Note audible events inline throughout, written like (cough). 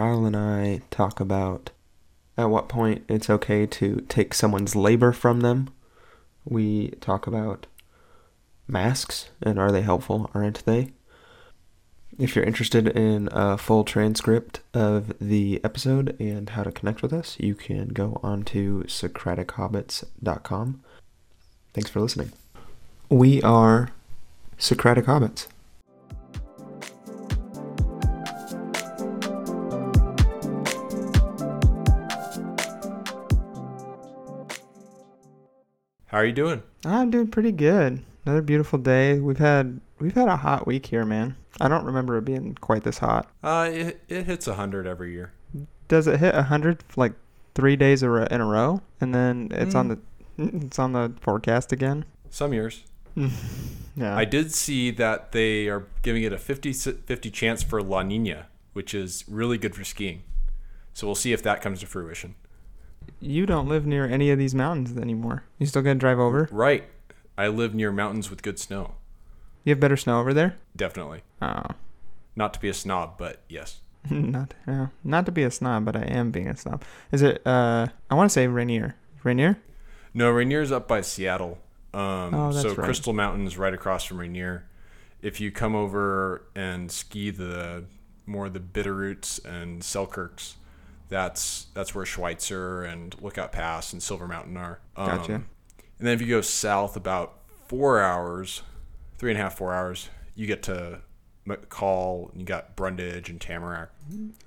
Kyle and I talk about at what point it's okay to take someone's labor from them. We talk about masks and are they helpful, aren't they? If you're interested in a full transcript of the episode and how to connect with us, you can go on to SocraticHobbits.com. Thanks for listening. We are Socratic Hobbits. How are you doing? I'm doing pretty good. Another beautiful day. We've had we've had a hot week here, man. I don't remember it being quite this hot. Uh, it, it hits 100 every year. Does it hit 100 like 3 days in a row and then it's on the (laughs) it's on the forecast again? Some years. (laughs) Yeah. I did see that they are giving it a 50 50 chance for La Nina, which is really good for skiing. So we'll see if that comes to fruition. You don't live near any of these mountains anymore. You still gonna drive over? Right. I live near mountains with good snow. You have better snow over there? Definitely. Oh. Not to be a snob, but yes. (laughs) not yeah, not to be a snob, but I am being a snob. Is it uh I want to say Rainier. Rainier? No, Rainier's up by Seattle. Um, Oh, that's so right. Crystal Mountain's right across from Rainier. If you come over and ski the more the Bitterroots and Selkirks, that's that's where Schweitzer and Lookout Pass and Silver Mountain are. Um, Gotcha. And then if you go south about four hours, three and a half, four hours, you get to McCall. And you got Brundage and Tamarack.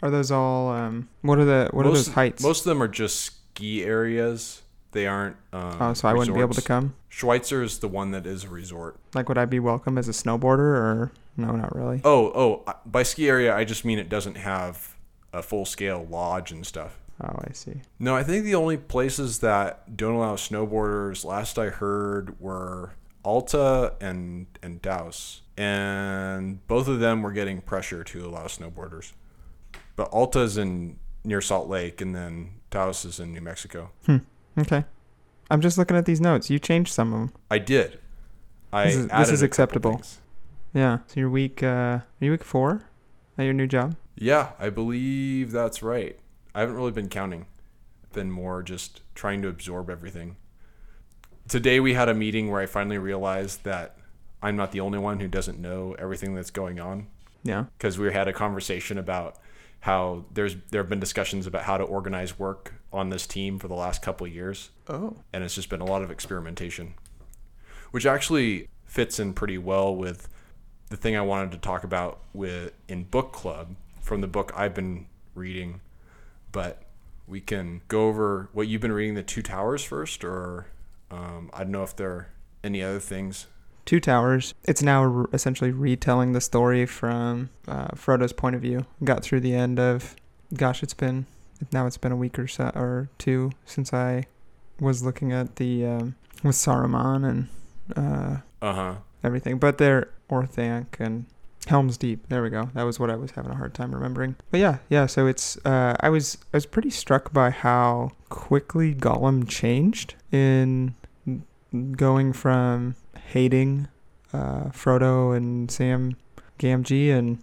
Are those all um what are the what are those heights? Most of them are just ski areas. They aren't. Um, oh, so I wouldn't be able to come? Schweitzer is the one that is a resort. Like would I be welcome as a snowboarder or no, not really. Oh, oh, by ski area, I just mean it doesn't have a full scale lodge and stuff. Oh, I see. No, I think the only places that don't allow snowboarders, last I heard, were Alta and and Taos, and both of them were getting pressure to allow snowboarders. But Alta's in near Salt Lake, and then Taos is in New Mexico. Okay. I'm just looking at these notes. You changed some of them. I did. I This is- this is acceptable. Yeah. So you're week uh are you week 4 at your new job? Yeah, I believe that's right. I haven't really been counting. Been more just trying to absorb everything. Today we had a meeting where I finally realized that I'm not the only one who doesn't know everything that's going on Yeah. because we had a conversation about how there's there have been discussions about how to organize work on this team for the last couple of years Oh. and it's just been a lot of experimentation, which actually fits in pretty well with the thing I wanted to talk about with in book club from the book I've been reading. But we can go over what you've been reading, the Two Towers first, or um, I don't know if there are any other things. Two Towers. It's now essentially retelling the story from uh, Frodo's point of view. Got through the end of, gosh, it's been now it's been a week or so or two since I was looking at the um, with Saruman and uh, Uh huh. everything. But they're Orthanc and Helm's Deep. There we go. That was what I was having a hard time remembering. But yeah, yeah. So it's uh, I was I was pretty struck by how quickly Gollum changed in going from hating uh, Frodo and Sam Gamgee, and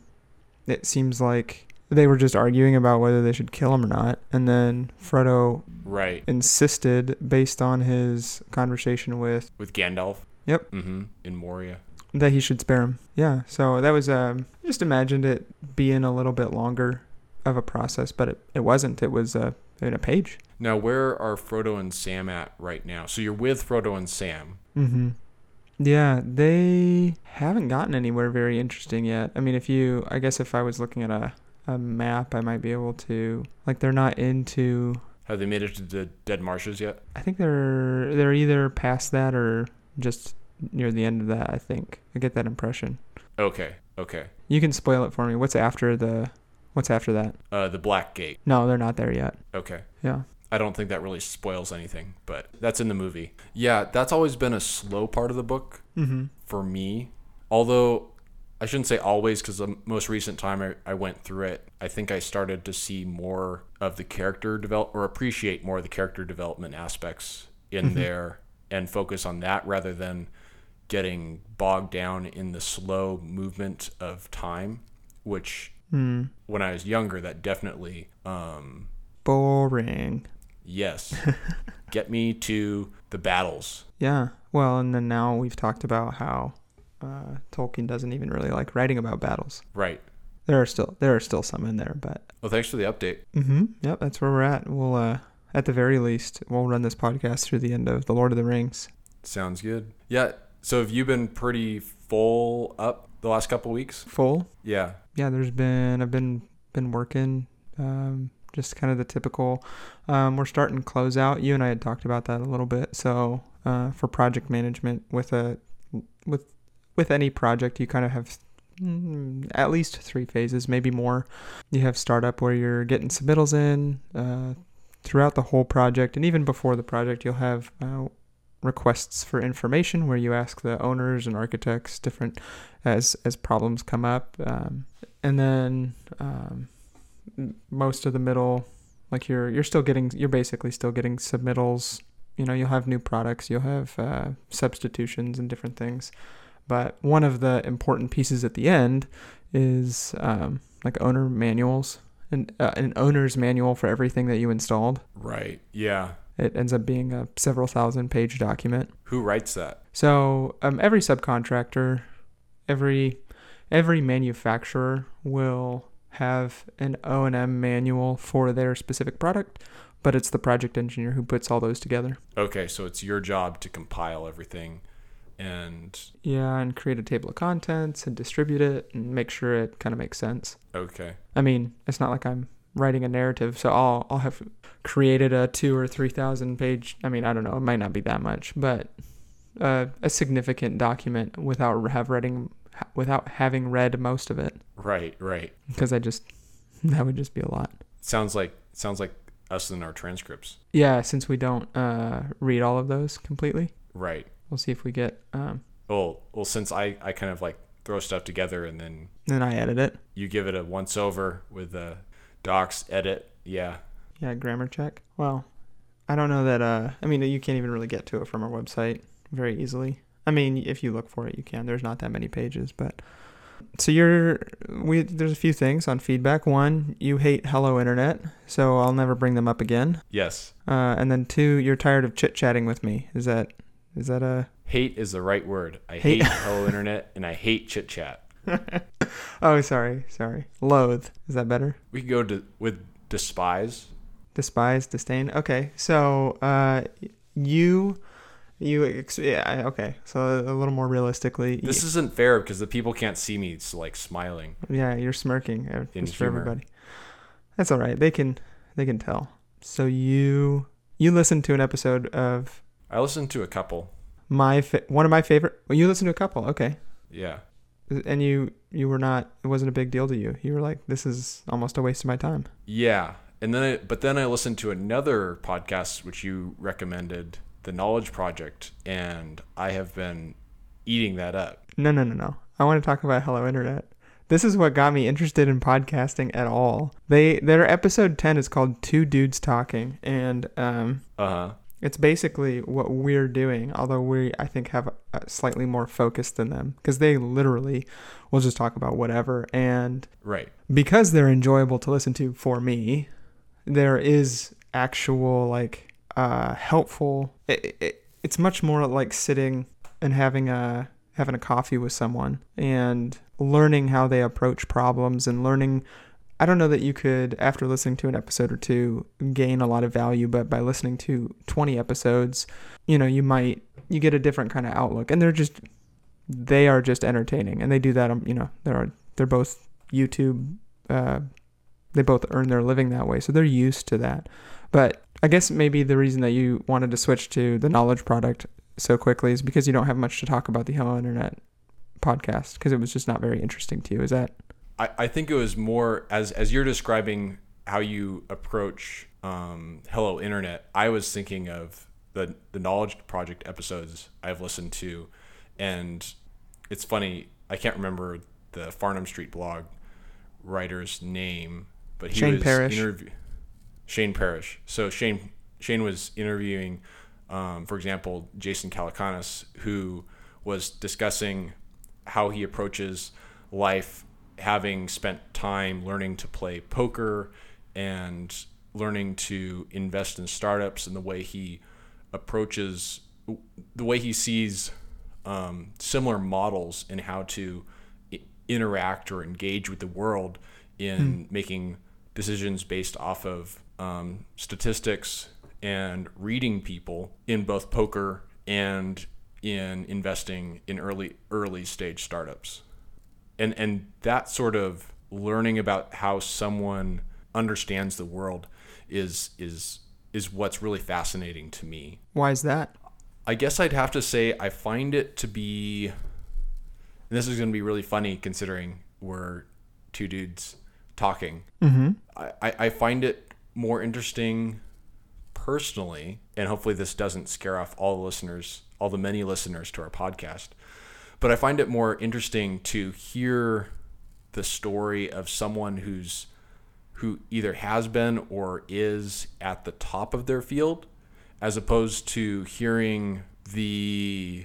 it seems like they were just arguing about whether they should kill him or not. And then Frodo Right. insisted, based on his conversation with With Gandalf. Yep. Mm-hmm. In Moria. That he should spare him. Yeah, so that was um just imagined it being a little bit longer of a process, but it, it wasn't. It was uh, in a page. Now, where are Frodo and Sam at right now? So you're with Frodo and Sam. Mm-hmm. Yeah, they haven't gotten anywhere very interesting yet. I mean, if you, I guess if I was looking at a, a map, I might be able to, like, they're not into. Have they made it to the Dead Marshes yet? I think they're they're either past that or just near the end of that. I think I get that impression. Okay. Okay. You can spoil it for me. What's after the? What's after that? Uh, the Black Gate. No, they're not there yet. Okay. Yeah. I don't think that really spoils anything, but that's in the movie. Yeah, that's always been a slow part of the book Mm-hmm. for me. Although I shouldn't say always because the most recent time I, I went through it, I think I started to see more of the character develop or appreciate more of the character development aspects in Mhm. there and focus on that rather than getting bogged down in the slow movement of time, which Hmm. When I was younger, that definitely, um, Boring. yes, (laughs) get me to the battles. Yeah. Well, and then now we've talked about how uh, Tolkien doesn't even really like writing about battles. Right. There are still there are still some in there, but Well, thanks for the update. mm-hmm. Yep, that's where we're at. We'll uh, at the very least we'll run this podcast through the end of the Lord of the Rings. Sounds good. Yeah. So have you been pretty full up the last couple weeks? Full. Yeah. Yeah. There's been I've been been working. Um, just kind of the typical. Um, we're starting close out. You and I had talked about that a little bit. So uh, for project management with a with with any project, you kind of have mm, at least three phases, maybe more. You have startup where you're getting submittals in uh, throughout the whole project, and even before the project, you'll have uh, requests for information where you ask the owners and architects different as as problems come up, um, and then um, most of the middle, like you're you're still getting you're basically still getting submittals. You know, you'll have new products, you'll have uh, substitutions and different things. But one of the important pieces at the end is um, like owner manuals and uh, an owner's manual for everything that you installed. Right. Yeah. It ends up being a several thousand page document. Who writes that? So um, every subcontractor, every every manufacturer will have an O and M manual for their specific product, but it's the project engineer who puts all those together. Okay, so it's your job to compile everything and Yeah, and create a table of contents and distribute it and make sure it kind of makes sense. okay. I mean, it's not like I'm writing a narrative, so I'll I'll have created a two or three thousand page. I mean, I don't know, it might not be that much, but uh, a significant document without have reading without having read most of it, Right, right. because I just (laughs) that would just be a lot. Sounds like sounds like us in our transcripts. Yeah, since we don't uh, read all of those completely, Right. we'll see if we get. Um, Well, well since I I kind of like throw stuff together and then then I edit it. you give it a once over with the docs edit. Yeah. Yeah, grammar check. Well, I don't know that. Uh, I mean, you can't even really get to it from our website very easily. I mean, if you look for it, you can. There's not that many pages, but so you're we. There's a few things on feedback. One, you hate Hello Internet, so I'll never bring them up again. Yes. Uh, and then two, you're tired of chit chatting with me. Is that is that a? Hate is the right word. I Hate- hate Hello Internet and I hate chit chat. (laughs) oh, sorry, sorry. Loathe. Is that better? We could go to with despise. despise disdain okay so uh you you ex- yeah okay so a little more realistically This isn't fair because the people can't see me it's like smiling. yeah you're smirking uh, In for humor. everybody that's all right they can they can tell so you you listened to an episode of I listened to a couple. my fa- one of my favorite well you listened to a couple okay Yeah. And you you were not it wasn't a big deal to you you were like this is almost a waste of my time Yeah. And then I, but then I listened to another podcast which you recommended, The Knowledge Project, and I have been eating that up. No, no, no, no. I want to talk about Hello Internet. This is what got me interested in podcasting at all. They their episode 10 is called Two Dudes Talking and um Uh-huh. It's basically what we're doing, although we I think have slightly more focus than them because they literally will just talk about whatever and Right. because they're enjoyable to listen to for me, there is actual like uh helpful it, it, it's much more like sitting and having a having a coffee with someone and learning how they approach problems and learning I don't know that you could after listening to an episode or two gain a lot of value but by listening to 20 episodes you know you might you get a different kind of outlook and they're just they are just entertaining and they do that um, you know they're they're both YouTube uh, they both earn their living that way, so they're used to that. But I guess maybe the reason that you wanted to switch to the Knowledge Project so quickly is because you don't have much to talk about the Hello Internet podcast because it was just not very interesting to you. Is that I, I think it was more as as you're describing how you approach um, Hello Internet. I was thinking of the the Knowledge Project episodes I've listened to, and it's funny. I can't remember the Farnham Street blog writer's name, but he Shane was Parrish. interview- Shane Parrish. So Shane Shane was interviewing, um, for example, Jason Calacanis, who was discussing how he approaches life having spent time learning to play poker and learning to invest in startups and the way he approaches the way he sees um, similar models in how to I- interact or engage with the world in making decisions based off of um, statistics and reading people in both poker and in investing in early early stage startups and and that sort of learning about how someone understands the world is is is what's really fascinating to me Why is that? I guess I'd have to say I find it to be, and this is going to be really funny considering we're two dudes talking. Mm-hmm. I, I I find it more interesting personally, and hopefully this doesn't scare off all the listeners, all the many listeners to our podcast. But I find it more interesting to hear the story of someone who's who either has been or is at the top of their field as opposed to hearing the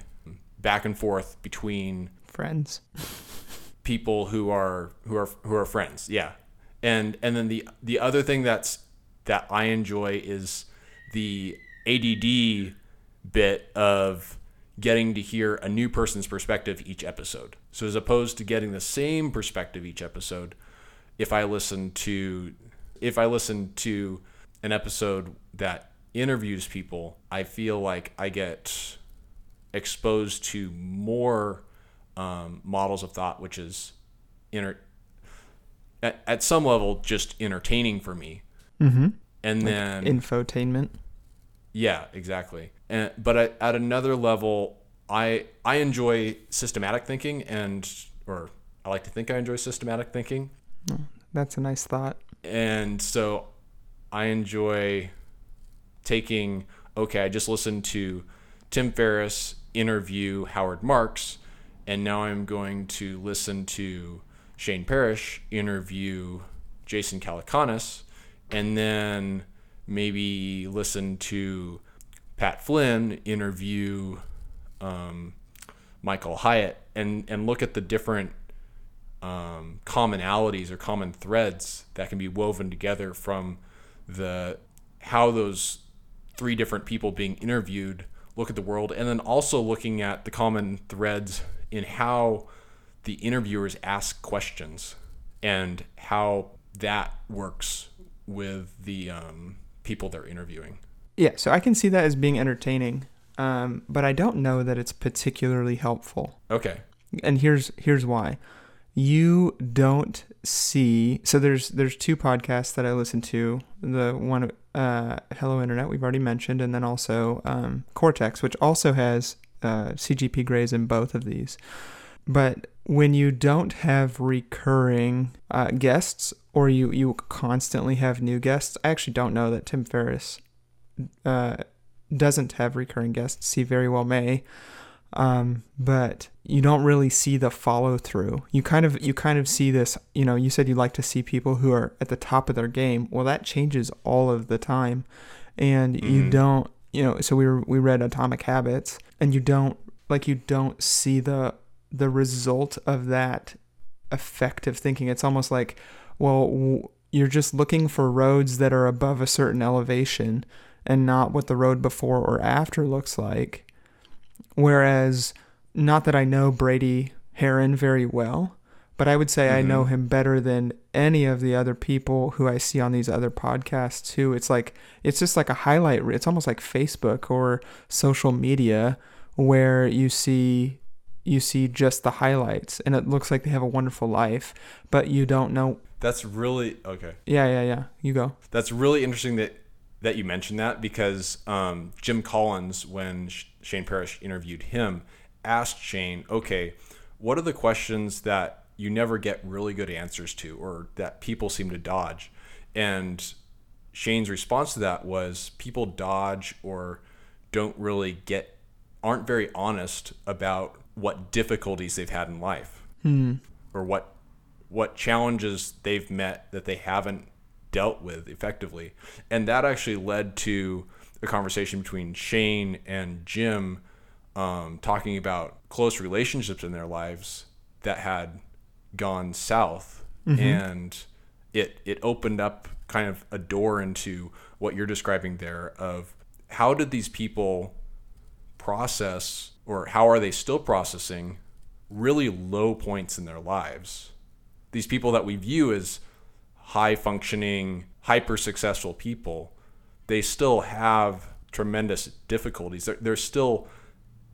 back and forth between Friends. people who are who are who are friends yeah and and then the the other thing that's that i enjoy is the add bit of getting to hear a new person's perspective each episode so as opposed to getting the same perspective each episode if i listen to if i listen to an episode that interviews people i feel like i get exposed to more um, models of thought, which is inter- at, at some level just entertaining for me. Mm-hmm. And then, Infotainment. yeah, exactly. And but at, at another level, I I enjoy systematic thinking, and or I like to think I enjoy systematic thinking, oh, That's a nice thought. and so I enjoy taking. Okay, I just listened to Tim Ferriss interview Howard Marks, and now I'm going to listen to Shane Parrish interview Jason Calacanis, and then maybe listen to Pat Flynn interview um, Michael Hyatt, and and look at the different um, commonalities or common threads that can be woven together from the how those three different people being interviewed look at the world and then also looking at the common threads in how the interviewers ask questions and how that works with the um, people they're interviewing Yeah, so I can see that as being entertaining, um, but I don't know that it's particularly helpful. okay. And here's here's why. You don't see so there's there's two podcasts that i listen to. The one uh hello internet we've already mentioned and then also um, cortex which also has uh, CGP Grey's in both of these. But when you don't have recurring uh, guests or you you constantly have new guests i actually don't know that tim ferriss uh, doesn't have recurring guests he very well may um, but you don't really see the follow through. You kind of you kind of see this. You know, you said you like to see people who are at the top of their game. Well, that changes all of the time, and you Mhm. don't. You know, so we were, we read Atomic Habits, and you don't like you don't see the the result of that effective thinking. It's almost like, well, w- you're just looking for roads that are above a certain elevation, and not what the road before or after looks like. Whereas, not that I know Brady Haran very well, but I would say I know Mhm. him better than any of the other people who I see on these other podcasts too. It's like it's just like a highlight. It's almost like Facebook or social media where you see you see just the highlights and it looks like they have a wonderful life, but you don't know. that's really okay Yeah, yeah, yeah. You go. That's really interesting that that you mentioned that because um, Jim Collins, when Sh- Shane Parrish interviewed him, asked Shane, "Okay, what are the questions that you never get really good answers to, or that people seem to dodge?" And Shane's response to that was, "People dodge or don't really get, aren't very honest about what difficulties they've had in life." Hmm. or what what challenges they've met that they haven't dealt with effectively. And that actually led to a conversation between Shane and Jim um, talking about close relationships in their lives that had gone south Mhm. and it it opened up kind of a door into what you're describing there of how did these people process or how are they still processing really low points in their lives these people that we view as high functioning hyper successful people they still have tremendous difficulties. They're, they're still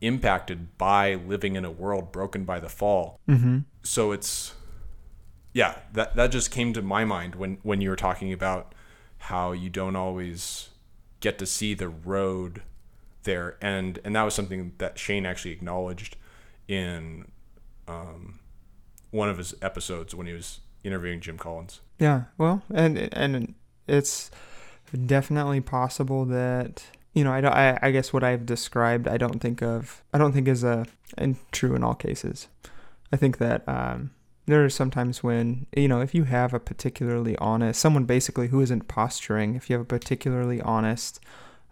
impacted by living in a world broken by the fall. Mm-hmm. so it's yeah that that just came to my mind when when you were talking about how you don't always get to see the road there. And and that was something that Shane actually acknowledged in um, one of his episodes when he was interviewing Jim Collins Yeah, well, and and it's definitely possible that you know I, don't- I I guess what I've described I don't think of I don't think is a and true in all cases. I think that um, there are sometimes when you know if you have a particularly honest someone basically who isn't posturing if you have a particularly honest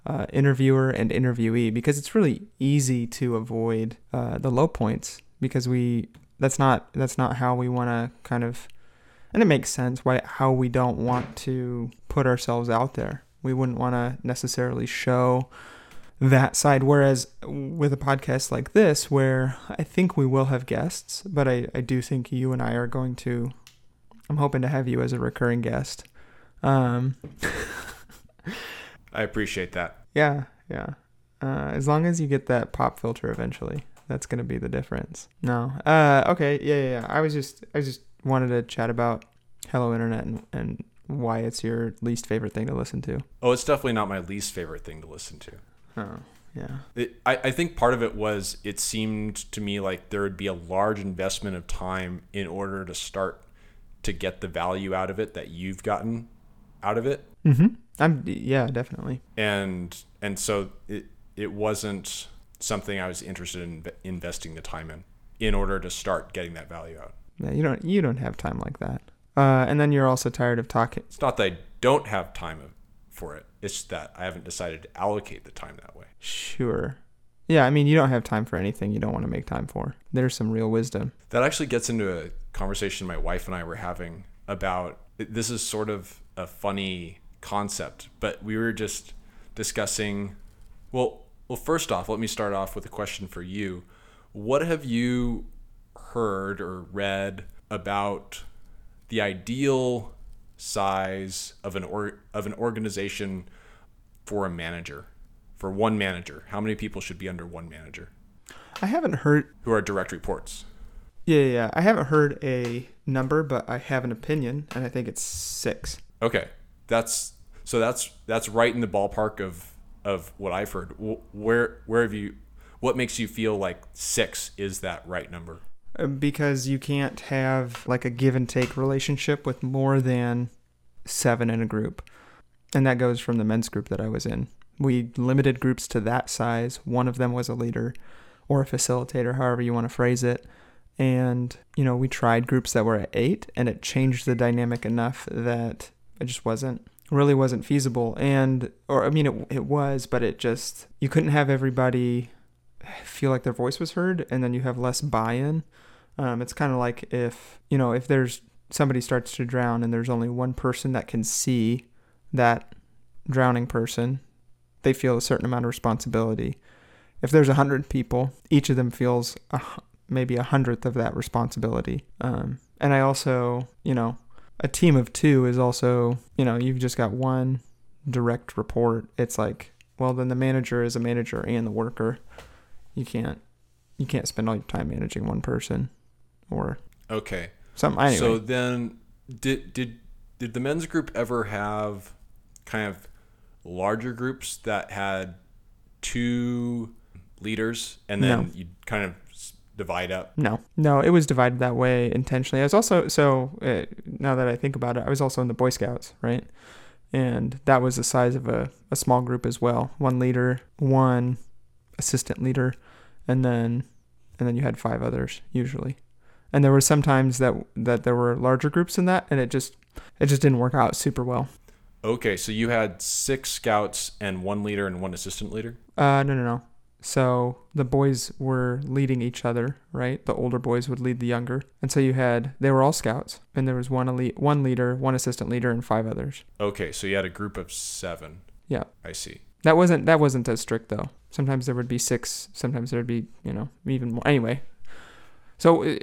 uh, interviewer and interviewee because it's really easy to avoid uh, the low points because we that's not that's not how we want to kind of and it makes sense why how we don't want to put ourselves out there. We wouldn't want to necessarily show that side. Whereas with a podcast like this, where I think we will have guests, but I, I do think you and I are going to. I'm hoping to have you as a recurring guest. Um, (laughs) I appreciate that yeah, yeah. Uh, as long as you get that pop filter eventually, that's gonna be the difference. No. Uh, okay. Yeah, yeah. yeah. I was just, I just wanted to chat about Hello Internet and, and why it's your least favorite thing to listen to. oh it's definitely not my least favorite thing to listen to Oh, yeah. It, I, I think part of it was it seemed to me like there would be a large investment of time in order to start to get the value out of it that you've gotten out of it Mm-hmm. I'm, yeah, definitely. and and so it it wasn't something I was interested in investing the time in in order to start getting that value out. Yeah, you don't, you don't have time like that. Uh, and then you're also tired of talking. It's not that I don't have time for it. It's that I haven't decided to allocate the time that way. Sure. Yeah, I mean, you don't have time for anything you don't want to make time for. There's some real wisdom. That actually gets into a conversation my wife and I were having about this is sort of a funny concept, but we were just discussing well, well first off, let me start off with a question for you. What have you heard or read about the ideal size of an or, of an organization for a manager? For one manager, how many people should be under one manager I haven't heard who are direct reports? Yeah, yeah, yeah. I haven't heard a number, but I have an opinion, and I think it's six. Okay, that's so that's that's right in the ballpark of of what I've heard. Where where have you? What makes you feel like six is that right number? Because you can't have like a give and take relationship with more than seven in a group. And that goes from the men's group that I was in. We limited groups to that size. One of them was a leader or a facilitator, however you want to phrase it. And, you know, we tried groups that were at eight, and it changed the dynamic enough that it just wasn't really wasn't feasible. And, or I mean, it, it was, but it just, you couldn't have everybody feel like their voice was heard, and then you have less buy in. Um, it's kind of like if, you know, if there's somebody starts to drown and there's only one person that can see that drowning person, they feel a certain amount of responsibility. If there's a hundred people, each of them feels a, maybe a hundredth of that responsibility. Um, and I also, you know, a team of two is also, you know, you've just got one direct report. It's like, well, then the manager is a manager and the worker. You can't, you can't spend all your time managing one person, or Okay, something. Anyway, so then did did did the men's group ever have kind of larger groups that had two leaders and then No. you kind of divide up? No, no, it was divided that way intentionally. I was also so uh, now that I think about it, I was also in the Boy Scouts, right? And that was the size of a, a small group as well. One leader, one assistant leader, and then and then you had five others usually. And there were some times that that there were larger groups in that, and it just it just didn't work out super well. Okay, so you had six scouts and one leader and one assistant leader. Uh, no, no, no. So the boys were leading each other, right? The older boys would lead the younger. And so you had they were all scouts and there was one elite one leader, one assistant leader and five others. Okay, so you had a group of seven. Yeah. I see. That wasn't that wasn't as strict though. Sometimes there would be 6, sometimes there would be, you know, even more. Anyway. So uh,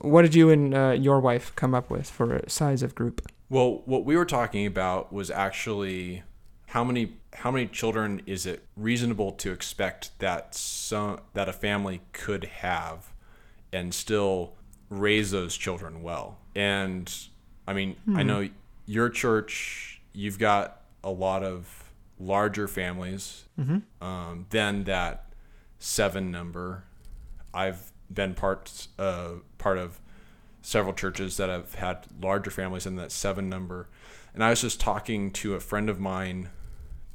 what did you and uh, your wife come up with for a size of group? Well, what we were talking about was actually how many how many children is it reasonable to expect that some that a family could have and still raise those children well. And I mean, I know your church, you've got a lot of larger families um, than that seven number. I've been part uh, part of several churches that have had larger families than that seven number. And I was just talking to a friend of mine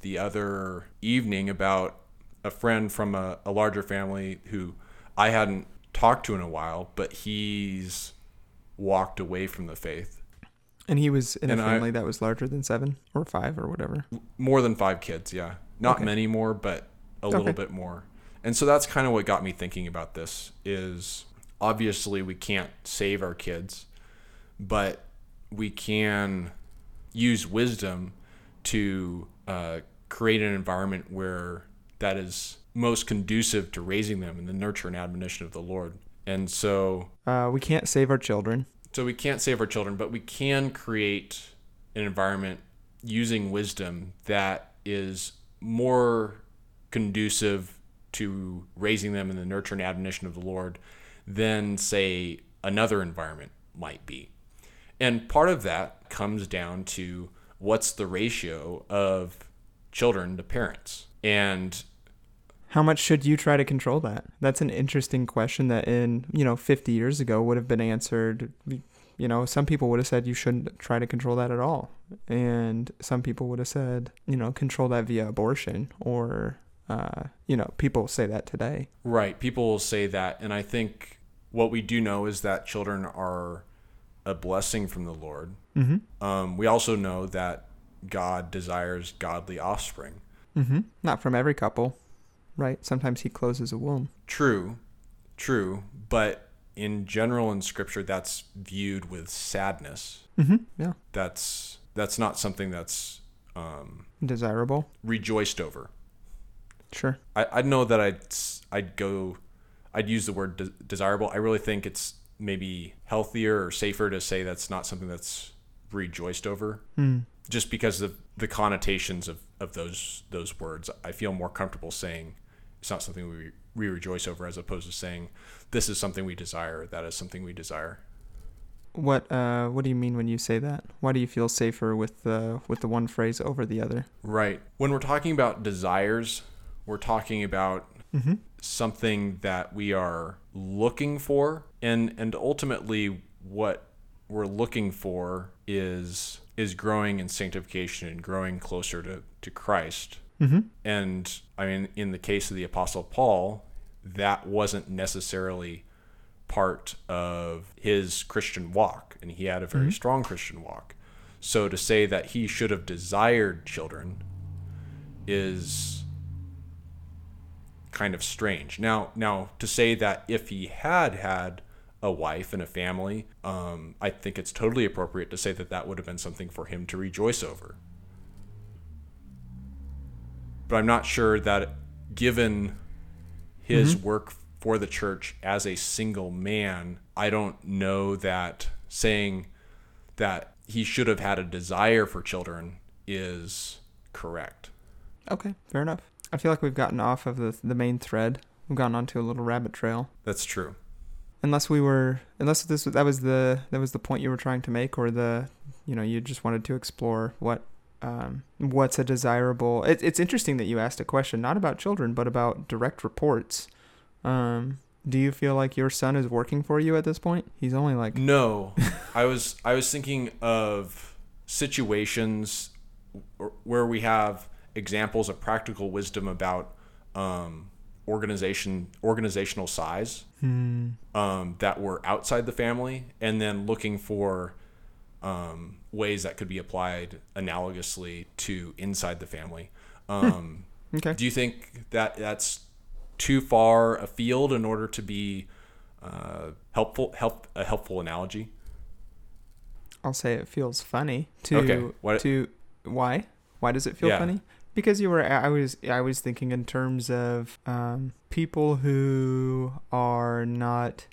the other evening about a friend from a, a larger family who I hadn't talked to in a while, but he's walked away from the faith. And he was in a And I- family that was larger than 7 or 5 or whatever. More than five kids, yeah. Not Okay. many more, but a little bit more. And so that's kind of what got me thinking about this is obviously we can't save our kids, but we can use wisdom to uh, create an environment where that is most conducive to raising them in the nurture and admonition of the Lord. And so Uh, we can't save our children. so we can't save our children, but we can create an environment using wisdom that is more conducive to raising them in the nurture and admonition of the Lord than, say, another environment might be. And part of that comes down to what's the ratio of children to parents. And How much should you try to control that? That's an interesting question that in, you know, 50 years ago would have been answered. You know, some people would have said you shouldn't try to control that at all. And some people would have said, you know, control that via abortion or, uh, you know, people say that today. Right. People will say that. And I think what we do know is that children are a blessing from the Lord. Mm-hmm. Um, we also know that God desires godly offspring. Mm-hmm. Not from every couple, right? Sometimes he closes a womb. True, true. But in general, in Scripture, that's viewed with sadness. Mm-hmm. Yeah. That's that's not something that's um, Desirable. rejoiced over. Sure. I, I know that I'd I'd go I'd use the word de- desirable. I really think it's maybe healthier or safer to say that's not something that's rejoiced over. Hmm. Just because of the connotations of, of those those words, I feel more comfortable saying it's not something we we rejoice over as opposed to saying this is something we desire, that is something we desire. What uh what do you mean when you say that? Why do you feel safer with the with the one phrase over the other? Right. When we're talking about desires, we're talking about Mm-hmm. something that we are looking for and and ultimately what we're looking for is is growing in sanctification and growing closer to, to Christ. Mm-hmm. And I mean in the case of the apostle Paul, that wasn't necessarily part of his Christian walk and he had a very strong Christian walk. So to say that he should have desired children is kind of strange. Now, now to say that if he had had a wife and a family, um, I think it's totally appropriate to say that that would have been something for him to rejoice over. But I'm not sure that, given his work for the church as a single man, I don't know that saying that he should have had a desire for children is correct. Okay, fair enough. I feel like we've gotten off of the the main thread. We've gone onto a little rabbit trail. That's true. Unless we were, unless this that was the that was the point you were trying to make, or the, you know, you just wanted to explore what, um, what's a desirable. It, it's interesting that you asked a question not about children but about direct reports. Um, do you feel like your son is working for you at this point? He's only like, No, (laughs) I was I was thinking of situations where we have examples of practical wisdom about um, organization organizational size hmm, um, that were outside the family, and then looking for um, ways that could be applied analogously to inside the family. Um, (laughs) okay. Do you think that that's too far afield in order to be uh, helpful? Help a helpful analogy. I'll say it feels funny to Okay, what- to why why does it feel Yeah. funny? Because you were I was I was thinking in terms of um, people who are not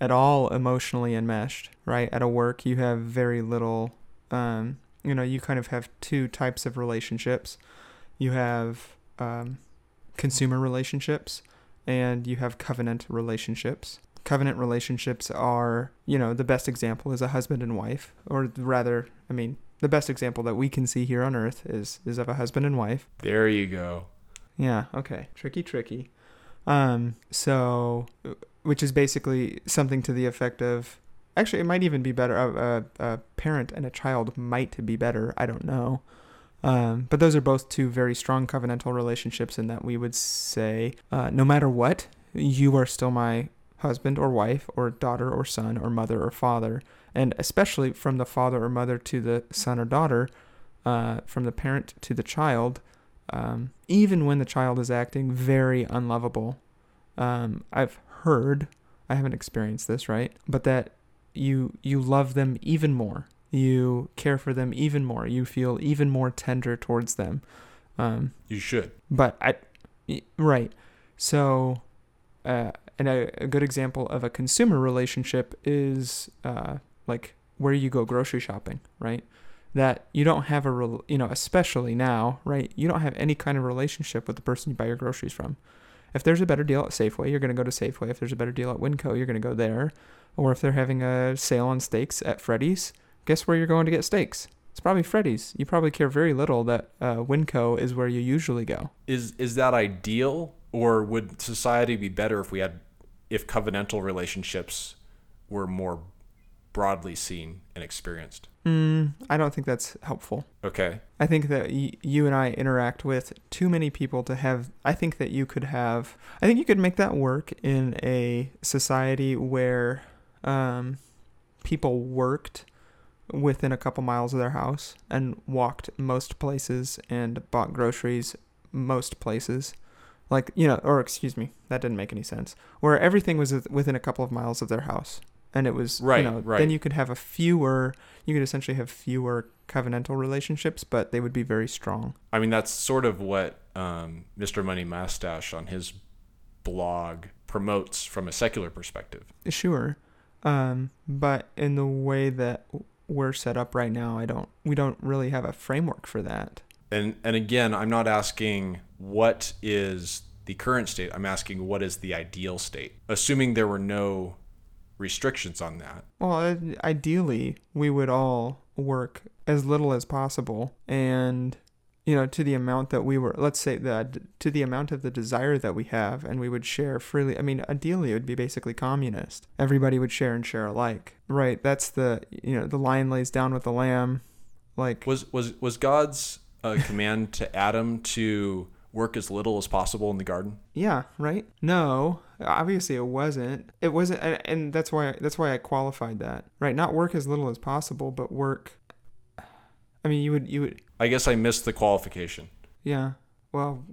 at all emotionally enmeshed, right? At a work, you have very little. Um, you know, you kind of have two types of relationships. You have um, consumer relationships, and you have covenant relationships. Covenant relationships are, you know, the best example is a husband and wife, or rather, I mean, the best example that we can see here on earth is is of a husband and wife. There you go. Yeah, okay. Tricky, tricky. Um, so, which is basically something to the effect of, actually, it might even be better. A, a, a parent and a child might be better. I don't know. Um, but those are both two very strong covenantal relationships in that we would say, uh, no matter what, you are still my husband or wife or daughter or son or mother or father. And especially from the father or mother to the son or daughter, uh, from the parent to the child, um, even when the child is acting very unlovable. Um, I've heard, I haven't experienced this, right? But that you you love them even more. You care for them even more. You feel even more tender towards them. Um, You should. but I, right. So, uh, and a, a good example of a consumer relationship is uh, like where you go grocery shopping, right? That you don't have a, rel- you know, especially now, right? You don't have any kind of relationship with the person you buy your groceries from. If there's a better deal at Safeway, you're going to go to Safeway. If there's a better deal at Winco, you're going to go there. Or if they're having a sale on steaks at Freddy's, guess where you're going to get steaks? It's probably Freddy's. You probably care very little that uh, Winco is where you usually go. Is is that ideal, or would society be better if we had if covenantal relationships were more broadly seen and experienced? Mm, I don't think that's helpful. Okay. I think that y- you and I interact with too many people to have. I think that you could have. I think you could make that work in a society where um, people worked within a couple miles of their house and walked most places and bought groceries most places. Like, you know, or excuse me, that didn't make any sense. Where everything was within a couple of miles of their house. And it was, Right, you know, right. then you could have a fewer, you could essentially have fewer covenantal relationships, but they would be very strong. I mean, that's sort of what um, Mr. Money Mustache on his blog promotes from a secular perspective. Sure. Um, but in the way that we're set up right now, I don't, we don't really have a framework for that. And and again, I'm not asking what is the current state. I'm asking what is the ideal state, assuming there were no restrictions on that. Well, ideally, we would all work as little as possible and you know to the amount that we were let's say that to the amount of the desire that we have and we would share freely. I mean ideally it would be basically communist. Everybody would share and share alike. Right. That's the you know the lion lays down with the lamb. Like Was was was God's uh, command to Adam to work as little as possible in the garden? Yeah, right? No, obviously it wasn't. It wasn't and, that's why that's why I qualified that. Right? Not work as little as possible, but work I mean, you would you would I guess I missed the qualification. yeah. Well,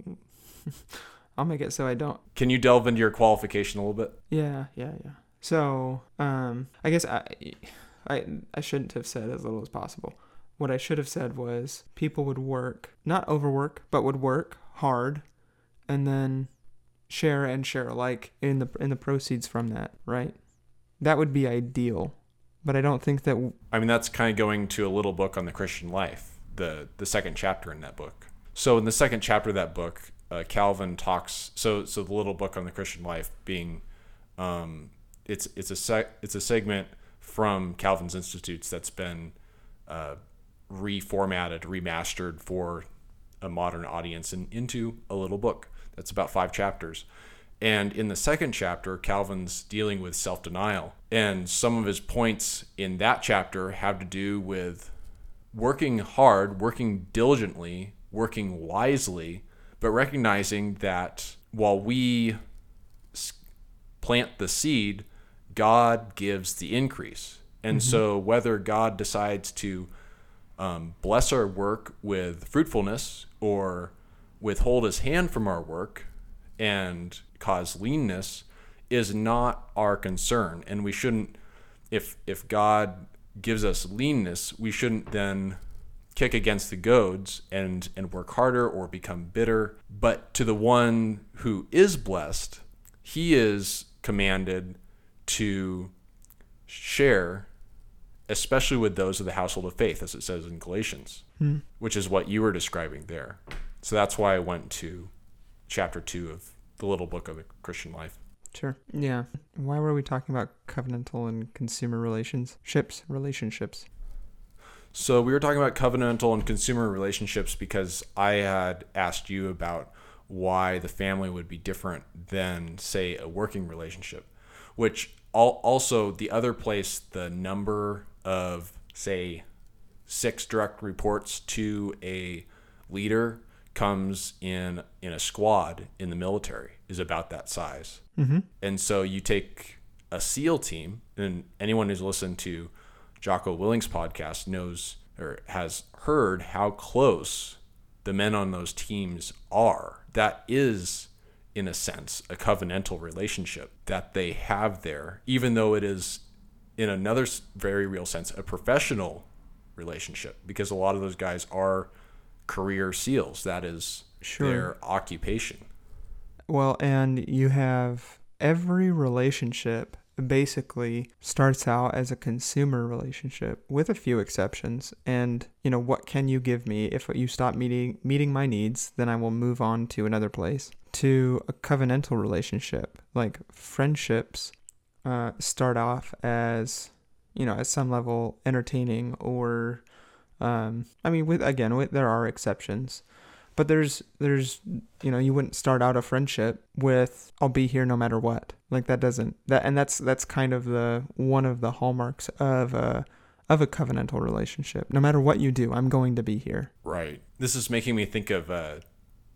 (laughs) I'll make it so I don't. Can you delve into your qualification a little bit? Yeah, yeah, yeah. So, um I guess I I I shouldn't have said as little as possible. What I should have said was people would work, not overwork, but would work hard and then share and share alike in the in the proceeds from that, right? That would be ideal. But I don't think that I mean, that's kind of going to a little book on the Christian life, the the second chapter in that book. So in the second chapter of that book, uh, Calvin talks. So so the little book on the Christian life being, um, it's it's a sec, it's a segment from Calvin's Institutes that's been uh, reformatted, remastered for a modern audience and into a little book that's about five chapters. And in the second chapter, Calvin's dealing with self denial. And some of his points in that chapter have to do with working hard, working diligently, working wisely, but recognizing that while we plant the seed, God gives the increase. And mm-hmm. so, whether God decides to um, bless our work with fruitfulness or withhold his hand from our work and cause leanness is not our concern and we shouldn't if if God gives us leanness, we shouldn't then kick against the goads and and work harder or become bitter. But to the one who is blessed, he is commanded to share, especially with those of the household of faith, as it says in Galatians, Hmm. which is what you were describing there. So that's why I went to chapter two of the little book of the Christian life. Sure. Yeah. Why were we talking about covenantal and consumer relations? Ships, relationships. So we were talking about covenantal and consumer relationships because I had asked you about why the family would be different than, say, a working relationship, which also the other place the number of, say, six direct reports to a leader comes in in a squad in the military is about that size. Mm-hmm. And so you take a SEAL team, and anyone who's listened to Jocko Willink's podcast knows or has heard how close the men on those teams are. That is, in a sense, a covenantal relationship that they have there, even though it is, in another very real sense, a professional relationship, because a lot of those guys are career SEALs. That is Sure. their occupation. Well, and you have every relationship basically starts out as a consumer relationship with a few exceptions and you know what can you give me if you stop meeting meeting my needs then I will move on to another place to a covenantal relationship like friendships uh, start off as you know at some level entertaining or um, I mean with again with, there are exceptions but there's there's you know you wouldn't start out a friendship with i'll be here no matter what. Like that doesn't that and that's that's kind of the one of the hallmarks of a of a covenantal relationship. No matter what you do i'm going to be here. Right. This is making me think of uh,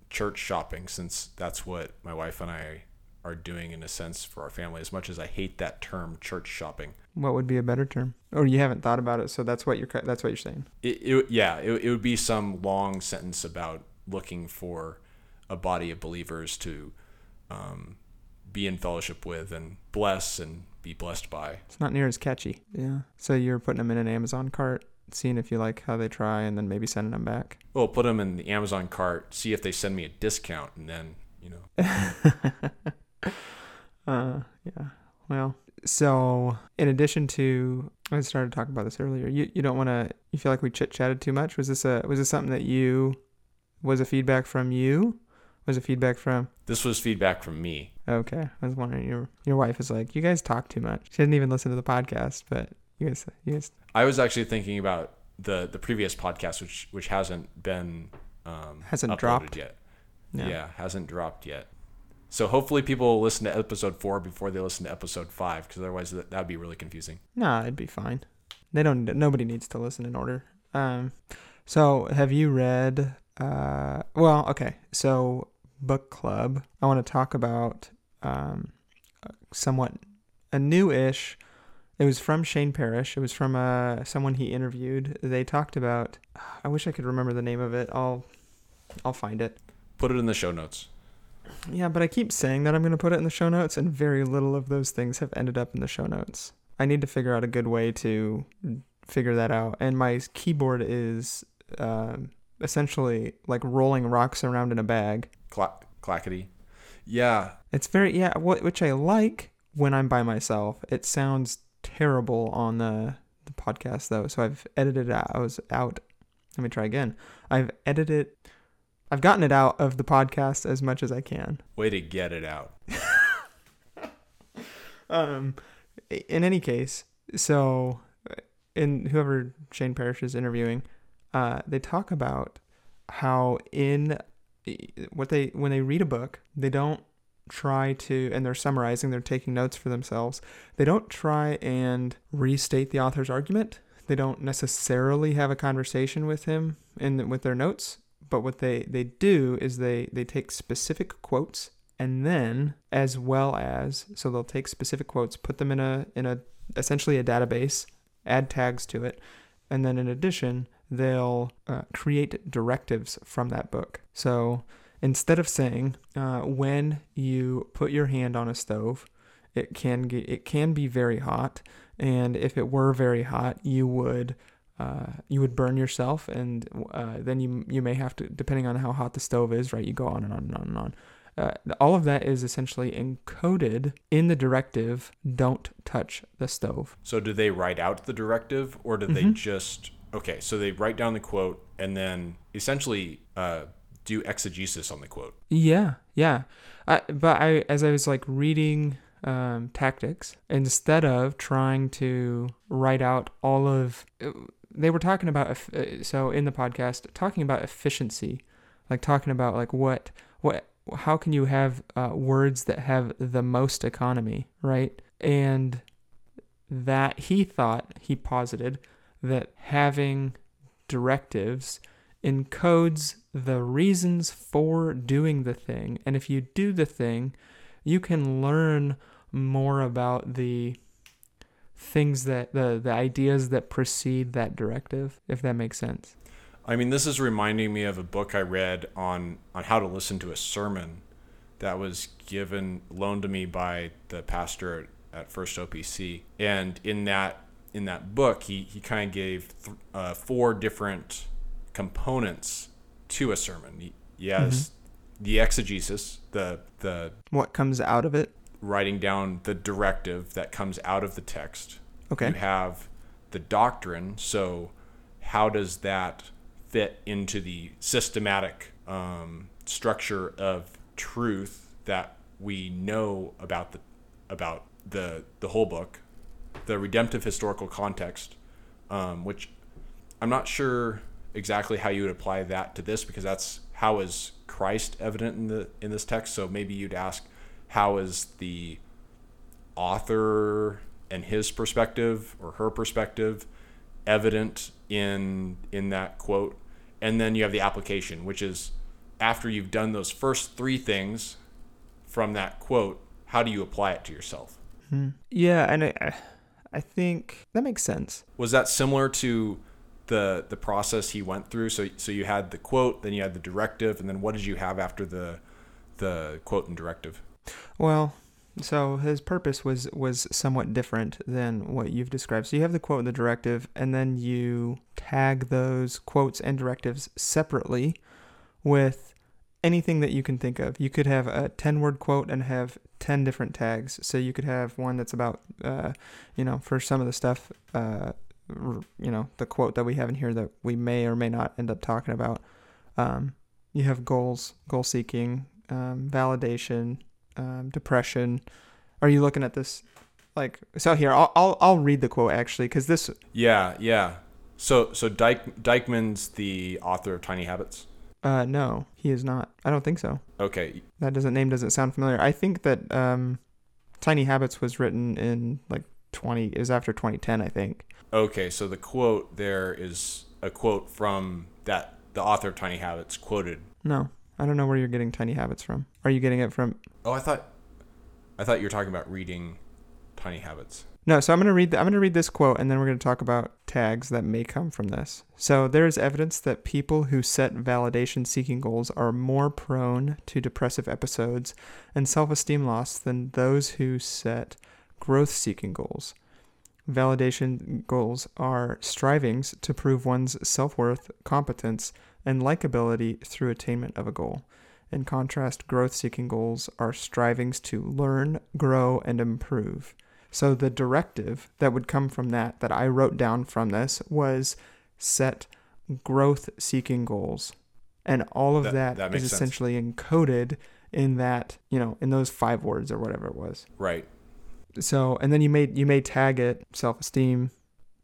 church shopping, since that's what my wife and I are doing in a sense for our family. As much as I hate that term, church shopping. what would be a better term or you haven't thought about it so that's what you're that's what you're saying It, it yeah, it, it would be some long sentence about looking for a body of believers to um, be in fellowship with and bless and be blessed by. it's not near as catchy yeah so you're putting them in an amazon cart seeing if you like how they try and then maybe sending them back Well, put them in the Amazon cart, see if they send me a discount, and then you know. (laughs) (laughs) uh, yeah. Well, so in addition to, I started talking about this earlier. You you don't want to. You feel like we chit chatted too much. Was this a was this something that you was a feedback from you? Was it feedback from? This was feedback from me. Okay, I was wondering. Your your wife is like, you guys talk too much. She didn't even listen to the podcast, but you guys you guys. I was actually thinking about the the previous podcast, which which hasn't been um, Hasn't dropped. yet. Yeah. Yeah, hasn't dropped yet. So hopefully people will listen to episode four before they listen to episode five, because otherwise that would be really confusing. Nah, it'd be fine. They don't. Nobody needs to listen in order. Um, so have you read? Uh, well, okay. So book club. I want to talk about um, somewhat a new-ish. It was from Shane Parrish. It was from uh someone he interviewed. They talked about. I wish I could remember the name of it. I'll I'll find it. Put it in the show notes. Yeah, but I keep saying that I'm going to put it in the show notes, and very little of those things have ended up in the show notes. I need to figure out a good way to figure that out. And my keyboard is um essentially like rolling rocks around in a bag. Cla- clackety. Yeah, It's very yeah, what which I like when I'm by myself. It sounds terrible on the the podcast though, so I've edited it out. I was out. Let me try again. I've edited. I've gotten it out of the podcast as much as I can. way to get it out. (laughs) um in any case so in whoever shane parrish is interviewing uh they talk about how in what they when they read a book they don't try to and they're summarizing they're taking notes for themselves they don't try and restate the author's argument they don't necessarily have a conversation with him in with their notes but what they they do is they they take specific quotes and then as well as so they'll take specific quotes put them in a in a essentially a database add tags to it and then in addition they'll uh, create directives from that book. So instead of saying uh, when you put your hand on a stove, it can get, it can be very hot, and if it were very hot, you would uh, you would burn yourself, and uh, then you you may have to depending on how hot the stove is, right? You go on and on and on and on. Uh, all of that is essentially encoded in the directive don't touch the stove So do they write out the directive, or do they Mhm. just okay? So they write down the quote and then essentially uh, do exegesis on the quote. Yeah, yeah. I, but I, as I was like reading um, tactics, instead of trying to write out all of, they were talking about uh, so in the podcast talking about efficiency, like talking about like what what how can you have uh, words that have the most economy, right? And that he thought he posited that having directives encodes the reasons for doing the thing. And if you do the thing, you can learn more about the things that the the ideas that precede that directive, if that makes sense. I mean, this is reminding me of a book I read on on how to listen to a sermon that was given loaned to me by the pastor at, at First OPC, and in that in that book, he he kind of gave th- uh, four different components to a sermon. yes has the exegesis, the the What comes out of it? Writing down the directive that comes out of the text. Okay. You have the doctrine. So, how does that fit into the systematic um, structure of truth that we know about the about the the whole book, the redemptive historical context, um, which I'm not sure exactly how you would apply that to this because that's how is Christ evident in the in this text. So maybe you'd ask, how is the author and his perspective or her perspective evident in in that quote and then you have the application which is after you've done those first three things from that quote how do you apply it to yourself Hmm. Yeah, and I, I think that makes sense. was that similar to the the process he went through so so you had the quote then you had the directive and then what did you have after the the quote and directive Well, so his purpose was was somewhat different than what you've described. So you have the quote and the directive, and then you tag those quotes and directives separately with anything that you can think of. You could have a 10 word quote and have 10 different tags. So you could have one that's about, uh, you know, for some of the stuff, uh, you know, the quote that we have in here that we may or may not end up talking about. Um, you have goals, goal seeking, um, validation, um, depression. Are you looking at this? Like so here, I'll I'll, I'll read the quote actually because this yeah yeah. So so Dyke, Dykman's the author of Tiny Habits? Uh no he is not. I don't think so. Okay. That doesn't name doesn't sound familiar. I think that um Tiny Habits was written in like 20 is after 2010 I think. Okay, so the quote there is a quote from that the author of Tiny Habits quoted. no I don't know where you're getting Tiny Habits from are you getting it from Oh, I thought I thought you were talking about reading Tiny Habits. No, so I'm gonna read. The, I'm gonna read this quote, and then we're gonna talk about tags that may come from this. So there is evidence that people who set validation-seeking goals are more prone to depressive episodes and self-esteem loss than those who set growth-seeking goals. Validation goals are strivings to prove one's self-worth, competence, and likability through attainment of a goal. In contrast, growth seeking goals are strivings to learn, grow, and improve. So the directive that would come from that, that I wrote down from this, was set growth seeking goals. And all of That- that, that is makes sense. essentially encoded in that, you know, in those five words or whatever it was. Right. So, and then you may you may tag it self esteem,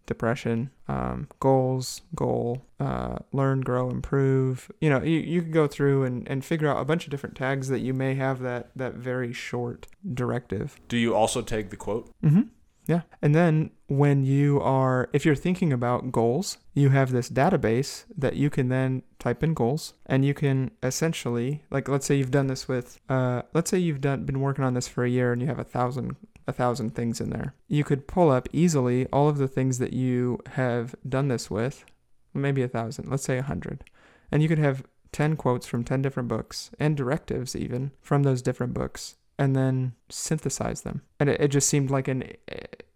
depression, um, goals, goal, uh, learn, grow, improve. You know, you, you could go through and, and figure out a bunch of different tags that you may have that that very short directive. Do you also take the quote? Mm-hmm. Yeah. And then when you are, if you're thinking about goals, you have this database that you can then type in goals and you can essentially, like, let's say you've done this with, uh, let's say you've done, been working on this for a year and you have a thousand, a thousand things in there. You could pull up easily all of the things that you have done this with, maybe a thousand, let's say a hundred. And you could have 10 quotes from 10 different books and directives even from those different books and then synthesize them. And it, it just seemed like an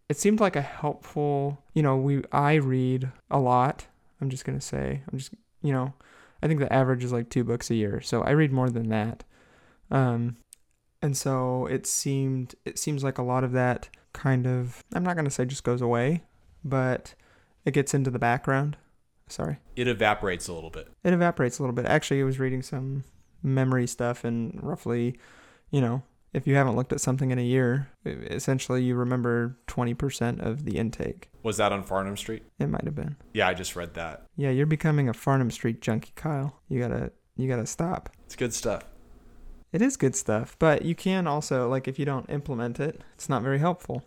it seemed like a helpful, you know, we I read a lot. I'm just going to say, I'm just, you know, I think the average is like 2 books a year. So I read more than that. Um and so it seemed it seems like a lot of that kind of I'm not going to say just goes away, but it gets into the background. Sorry. It evaporates a little bit. It evaporates a little bit. Actually, I was reading some memory stuff and roughly, you know, if you haven't looked at something in a year, essentially you remember 20% of the intake. Was that on Farnam Street? It might have been. Yeah, I just read that. Yeah, you're becoming a Farnam Street junkie, Kyle. You got to you got to stop. It's good stuff. It is good stuff, but you can also like if you don't implement it, it's not very helpful.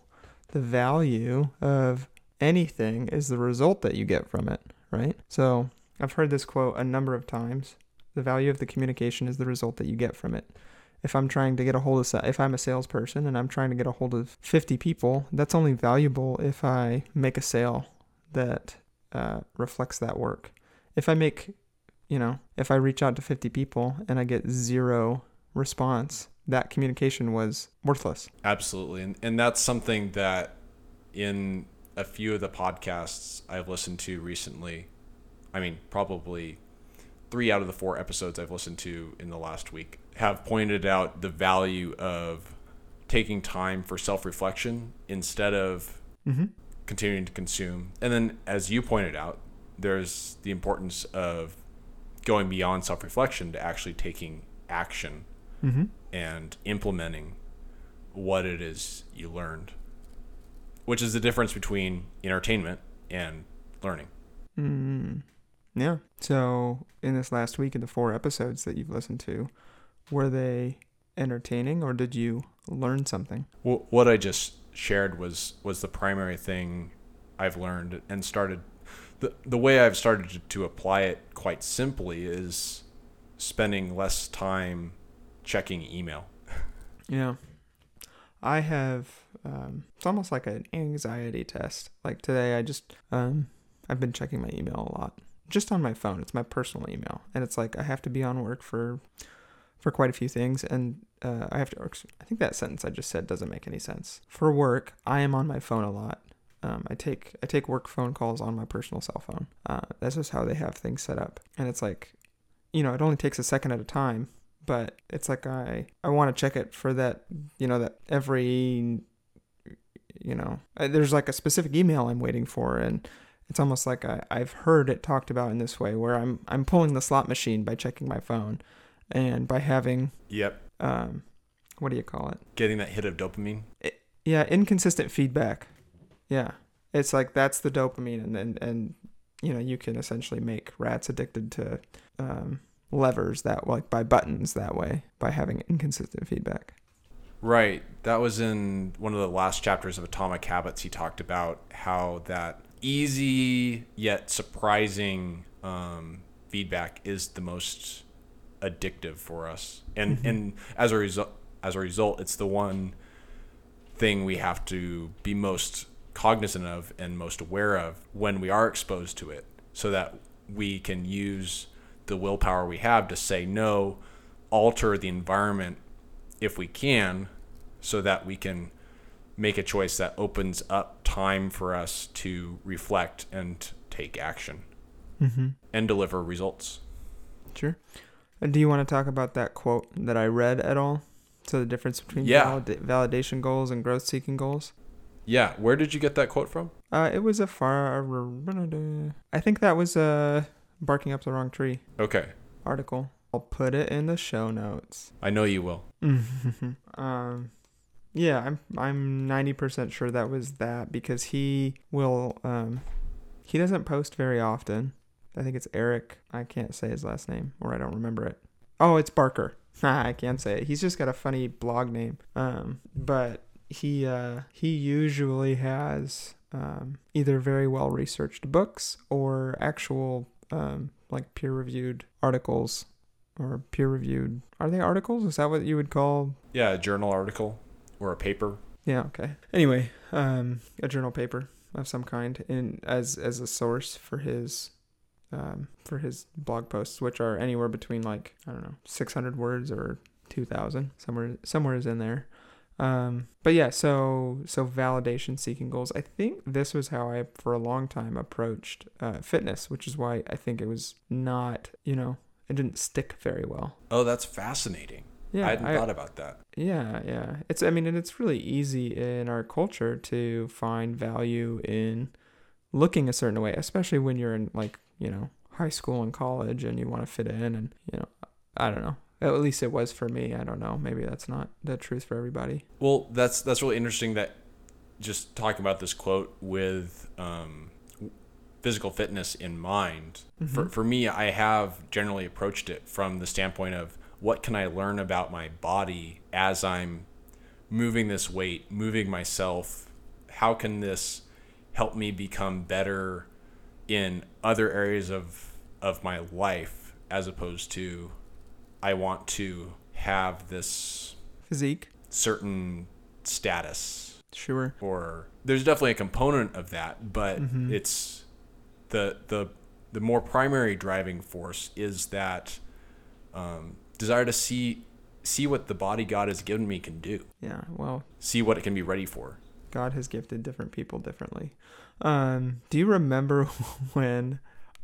The value of anything is the result that you get from it, right? So, I've heard this quote a number of times. The value of the communication is the result that you get from it if I'm trying to get a hold of if I'm a salesperson and I'm trying to get a hold of 50 people, that's only valuable if I make a sale that uh, reflects that work. If I make, you know, if I reach out to 50 people and I get zero response, that communication was worthless. Absolutely, and and that's something that in a few of the podcasts I've listened to recently, I mean, probably three out of the four episodes I've listened to in the last week have pointed out the value of taking time for self reflection instead of mm-hmm. continuing to consume. And then, as you pointed out, there's the importance of going beyond self reflection to actually taking action mm-hmm. and implementing what it is you learned, which is the difference between entertainment and learning. Mm. Yeah. So, in this last week, in the four episodes that you've listened to, were they entertaining or did you learn something? Well, what I just shared was was the primary thing I've learned and started the the way I've started to, to apply it quite simply is spending less time checking email. Yeah. I have um, it's almost like an anxiety test. Like today I just um I've been checking my email a lot. Just on my phone. It's my personal email. And it's like I have to be on work for for quite a few things, and uh, I have to. I think that sentence I just said doesn't make any sense. For work, I am on my phone a lot. Um, I take I take work phone calls on my personal cell phone. Uh, that's just how they have things set up, and it's like, you know, it only takes a second at a time, but it's like I I want to check it for that, you know, that every, you know, there's like a specific email I'm waiting for, and it's almost like I, I've heard it talked about in this way, where I'm I'm pulling the slot machine by checking my phone and by having yep. um what do you call it? Getting that hit of dopamine? It, yeah inconsistent feedback. Yeah. It's like that's the dopamine and and, and you know you can essentially make rats addicted to um, levers that like by buttons that way by having inconsistent feedback. Right. That was in one of the last chapters of atomic habits. He talked about how that easy yet surprising um, feedback is the most addictive for us, and mm-hmm. and as a result, as a result, it's the one thing we have to be most cognizant of and most aware of when we are exposed to it, so that we can use the willpower we have to say no, alter the environment if we can, so that we can make a choice that opens up time for us to reflect and take action mm-hmm. and deliver results. Sure. Do you want to talk about that quote that I read at all? So the difference between yeah. validation goals and growth seeking goals? Yeah. Where did you get that quote from? Uh, it was a far. I think that was a uh, barking up the wrong tree. Okay. Article. I'll put it in the show notes. I know you will. (laughs) um, yeah, I'm I'm ninety percent sure that was that because he will um, he doesn't post very often. I think it's Eric. I can't say his last name, or I don't remember it. Oh, it's Barker. (laughs) I can't say it. He's just got a funny blog name. Um, but he uh, he usually has um, either very well researched books or actual um, like peer reviewed articles or peer reviewed. Are they articles? Is that what you would call? Yeah, a journal article or a paper. Yeah. Okay. Anyway, um, a journal paper of some kind in as as a source for his um, for his blog posts, which are anywhere between like I don't know 600 words or 2,000 somewhere somewhere is in there. Um, but yeah, so so validation seeking goals. I think this was how I for a long time approached uh, fitness, which is why I think it was not you know it didn't stick very well. Oh, that's fascinating. Yeah, I hadn't thought about that. Yeah, yeah. It's I mean, and it's really easy in our culture to find value in looking a certain way, especially when you're in like, you know, high school and college and you want to fit in and, you know, I don't know. At least it was for me. I don't know. Maybe that's not the truth for everybody. Well, that's that's really interesting that just talking about this quote with um, physical fitness in mind. For Mhm. for me, I have generally approached it from the standpoint of what can I learn about my body as I'm moving this weight, moving myself. How can this help me become better in other areas of of my life as opposed to I want to have this Physique, certain status sure. or there's definitely a component of that but Mhm. it's the the the more primary driving force is that um, desire to see see what the body God has given me can do Yeah. Well, see what it can be ready for God has gifted different people differently. Um, do you remember (laughs) when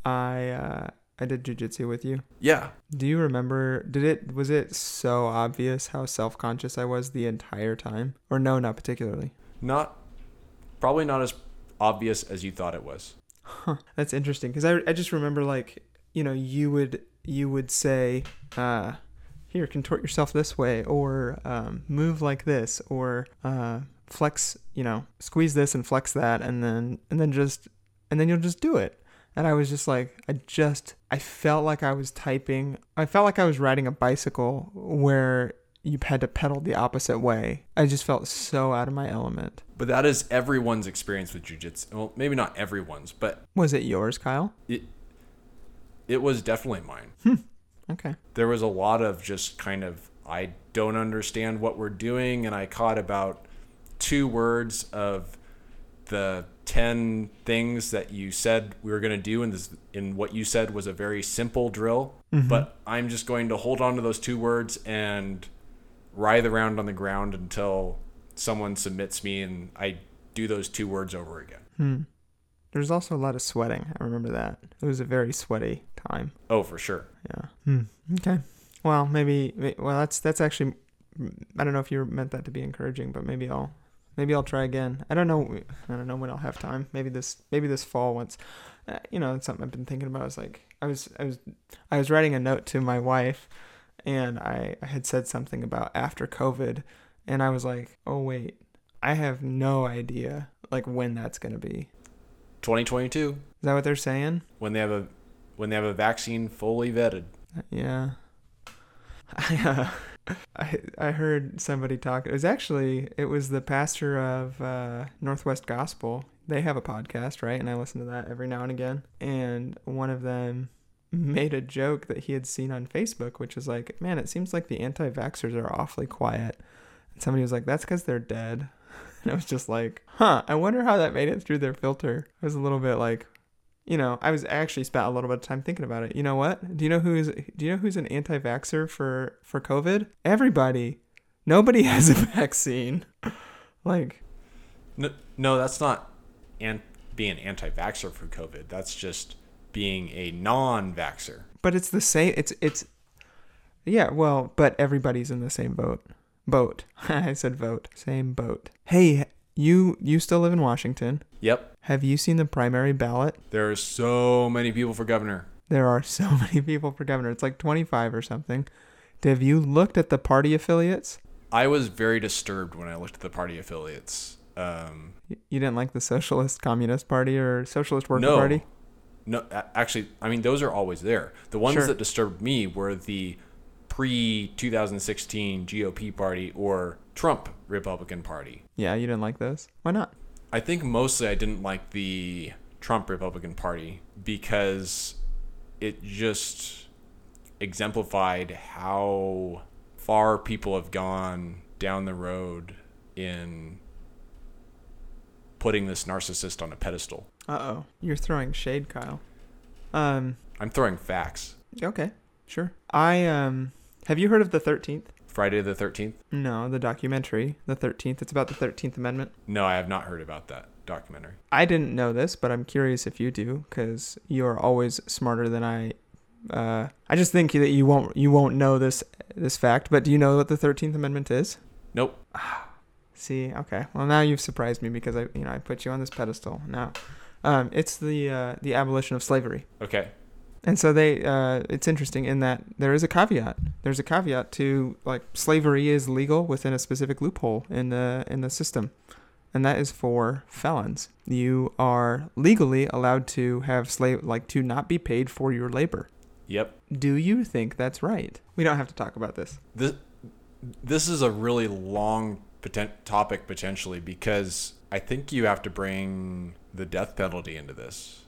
I uh, I did jujitsu with you? yeah Do you remember? Did it was it so obvious how self conscious I was the entire time, or no, not particularly? not probably not as obvious as you thought it was Huh, that's interesting because I I just remember like you know you would you would say uh here contort yourself this way or um, move like this or uh, flex you know squeeze this and flex that and then and then just and then you'll just do it and I was just like I just I felt like I was typing. I felt like I was riding a bicycle where you had to pedal the opposite way. I just felt so out of my element. But that is everyone's experience with jujitsu. Well maybe not everyone's but was it yours Kyle? It it was definitely mine. Hmm. Okay. There was a lot of just kind of I don't understand what we're doing. And I caught about two words of the 10 things that you said we were going to do and this in what you said was a very simple drill Mhm. but I'm just going to hold on to those two words and writhe around on the ground until someone submits me and I do those two words over again. Hmm. There's also a lot of sweating. I remember that. It was a very sweaty time. Oh, for sure. Yeah. Hmm. Okay. Well, maybe. Well, that's that's actually. I don't know if you meant that to be encouraging, but maybe I'll maybe I'll try again. I don't know. I don't know when I'll have time. Maybe this maybe this fall once. Uh, you know, it's something I've been thinking about. Is like I was I was I was writing a note to my wife, and I I had said something about after COVID, and I was like, oh wait, I have no idea like when that's gonna be. 2022 Is that what they're saying? when they have a when they have a vaccine fully vetted. Yeah. (laughs) I, uh, (laughs) I I heard somebody talk. It was actually it was the pastor of uh, Northwest Gospel. They have a podcast, right? And I listen to that every now and again. And one of them (laughs) made a joke that he had seen on Facebook, which is like, "Man, it seems like the anti-vaxxers are awfully quiet." And somebody was like, "That's because they're dead." (laughs) And I was just like, "Huh? I wonder how that made it through their filter." I was a little bit like, you know, I was actually spent a little bit of time thinking about it. You know what? Do you know who's do you know who's an anti-vaxxer for for COVID? Everybody. Nobody (laughs) has a vaccine. like, No, no that's not an, being anti-vaxxer for COVID. That's just being a non-vaxxer. but it's the same. It's it's. Yeah, well, but everybody's in the same boat. Boat. (laughs) I said vote. Same boat. Hey, you you still live in Washington? Yep. Have you seen the primary ballot? There are so many people for governor. There are so (laughs) many people for governor. It's like 25 or something. Have you looked at the party affiliates? I was very disturbed when I looked at the party affiliates. Um, You didn't like the Socialist Communist Party or Socialist Worker no, Party? no, actually, I mean those are always there. The ones Sure. that disturbed me were the pre 2016 GOP party or Trump Republican Party. Yeah, you didn't like those. Why not? I think mostly I didn't like the Trump Republican Party because it just exemplified how far people have gone down the road in putting this narcissist on a pedestal. Uh oh, you're throwing shade, Kyle. Um, I'm throwing facts. okay, sure. I um, have you heard of the Thirteenth? Friday the 13th? No, the documentary, the Thirteenth. It's about the Thirteenth Amendment. No, I have not heard about that documentary. I didn't know this, but I'm curious if you do, because you're always smarter than I. Uh, I just think that you won't you won't know this this fact. But do you know what the Thirteenth Amendment is? Nope. (sighs) See, okay. Well, now you've surprised me because I, you know, I put you on this pedestal. Now, um, it's the uh, the abolition of slavery. Okay. And so they, uh, it's interesting in that there is a caveat. There's a caveat to like slavery is legal within a specific loophole in the in the system, and that is for felons. You are legally allowed to have slave like to not be paid for your labor. Yep. Do you think that's right? We don't have to talk about this. This this is a really long poten- topic potentially because I think you have to bring the death penalty into this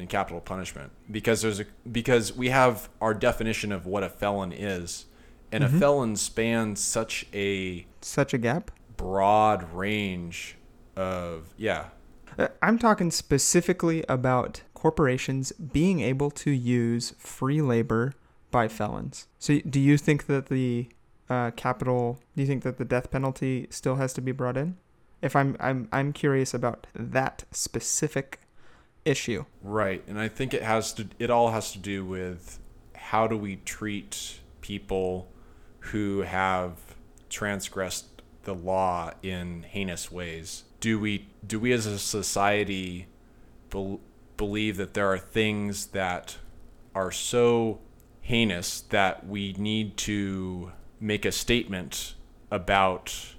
and capital punishment because there's a because we have our definition of what a felon is and Mhm. a felon spans such a Such a gap. broad range of yeah Uh, I'm talking specifically about corporations being able to use free labor by felons. So, do you think that the uh, capital? Do you think that the death penalty still has to be brought in? If I'm, I'm, I'm curious about that specific issue. Right, and I think it has to. It all has to do with how do we treat people who have transgressed the law in heinous ways. Do we do we as a society bel believe that there are things that are so heinous that we need to make a statement about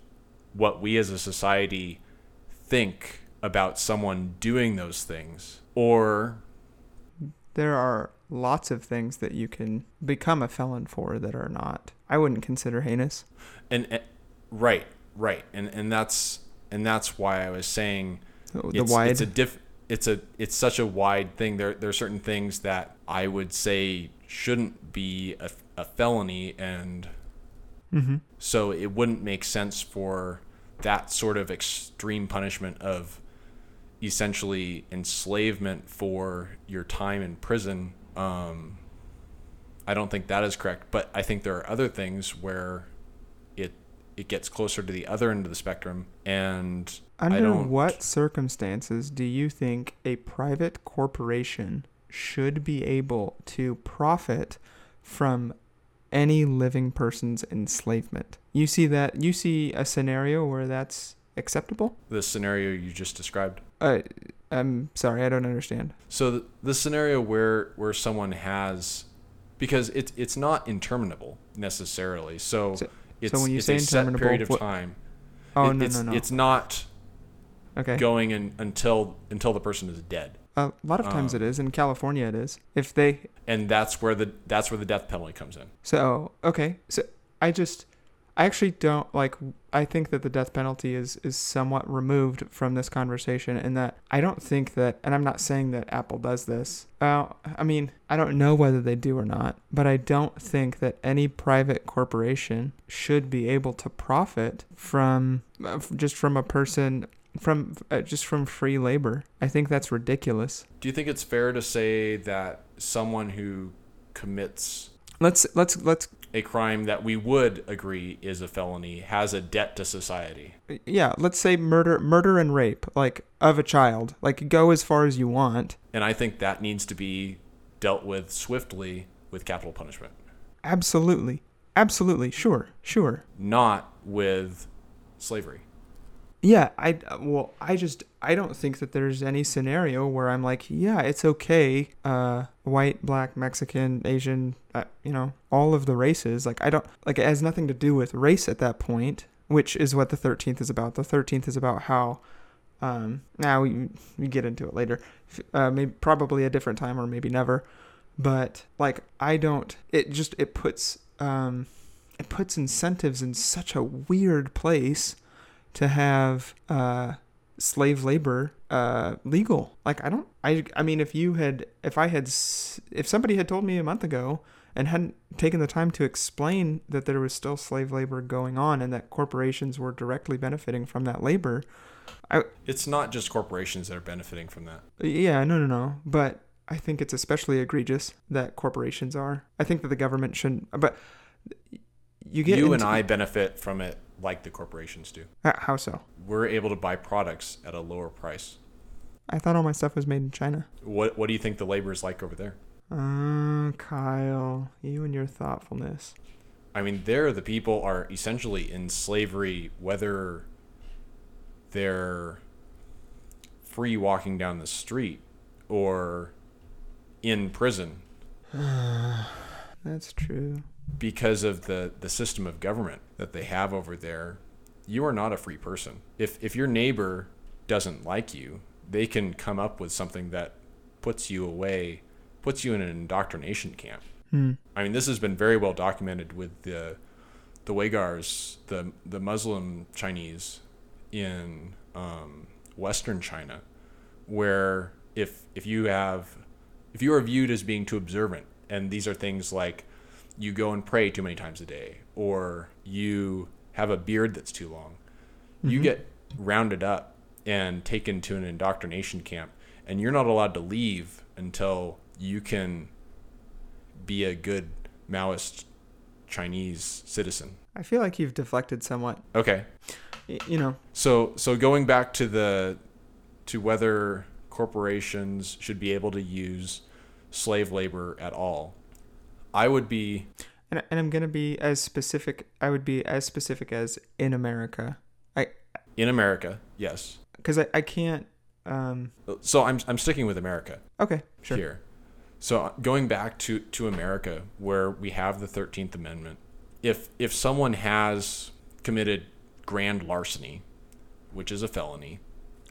what we as a society think about someone doing those things or There are lots of things that you can become a felon for that are not. I wouldn't consider heinous. and, and right right and and that's and that's why i was saying The it's, wide. it's a diff it's a it's such a wide thing there there are certain things that i would say shouldn't be a, a felony and mm-hmm. so it wouldn't make sense for that sort of extreme punishment of essentially enslavement for your time in prison. Um, I don't think that is correct, but I think there are other things where it it gets closer to the other end of the spectrum, and I Under what circumstances do you think a private corporation should be able to profit from any living person's enslavement? You see that you see a scenario where that's acceptable? the scenario you just described. Uh, I'm sorry, I don't understand. So the, the scenario where where someone has because it's it's not interminable necessarily. So, So- it's when you it's say a set period of what- time. Oh It- no it's, no no. It's not okay. going in until until the person is dead, a lot of times it um, is. In California, it is. If they and that's where the that's where the death penalty comes in. So okay, so I just, I actually don't like. I think that the death penalty is is somewhat removed from this conversation, in that I don't think that, and I'm not saying that Apple does this. Uh, I mean, I don't know whether they do or not, but I don't think that any private corporation should be able to profit from uh, just from a person from uh, just from free labor. I think that's ridiculous. Do you think it's fair to say that someone who commits Let's let's let's a crime that we would agree is a felony has a debt to society? yeah, let's say murder, murder and rape, like of a child. Like go as far as you want. And I think that needs to be dealt with swiftly with capital punishment, Absolutely, absolutely, sure, sure. not with slavery. Yeah, I well, I just I don't think that there's any scenario where I'm like, yeah, it's okay. Uh, white, black, Mexican, Asian, uh, you know, all of the races. Like I don't like it has nothing to do with race at that point, which is what the 13th is about. The 13th is about how. Um, now we we get into it later. Uh, maybe probably a different time or maybe never, but like I don't. It just it puts um, it puts incentives in such a weird place to have uh, slave labor uh, legal. Like I don't. I I mean, if you had, if I had, if somebody had told me a month ago and hadn't taken the time to explain that there was still slave labor going on and that corporations were directly benefiting from that labor, I, It's not just corporations that are benefiting from that. yeah, no, no, no. But I think it's especially egregious that corporations are. I think that the government shouldn't. But you get you and I benefit from it like the corporations do. How so? We're able to buy products at a lower price. I thought all my stuff was made in China. What What do you think the labor is like over there? Uh, Kyle, you and your thoughtfulness. I mean, there the people are essentially in slavery, whether they're free walking down the street or in prison (sighs) That's true. because of the, the system of government that they have over there. You are not a free person. If if your neighbor doesn't like you, they can come up with something that puts you away, puts you in an indoctrination camp. Hmm. I mean, this has been very well documented with the the Uyghurs, the the Muslim Chinese in um, Western China, where if if you have if you are viewed as being too observant, and these are things like you go and pray too many times a day, or you have a beard that's too long, you Mhm. get rounded up and taken to an indoctrination camp, and you're not allowed to leave until you can be a good Maoist Chinese citizen. I feel like you've deflected somewhat. Okay. Y- you know, So so going back to the to whether corporations should be able to use slave labor at all. I would be and, and I'm gonna be as specific. I would be as specific as in America, I in America, yes. because I, I can't. Um. So I'm I'm sticking with America Okay. Sure. here. So going back to to America where we have the 13th amendment, if if someone has committed grand larceny, which is a felony,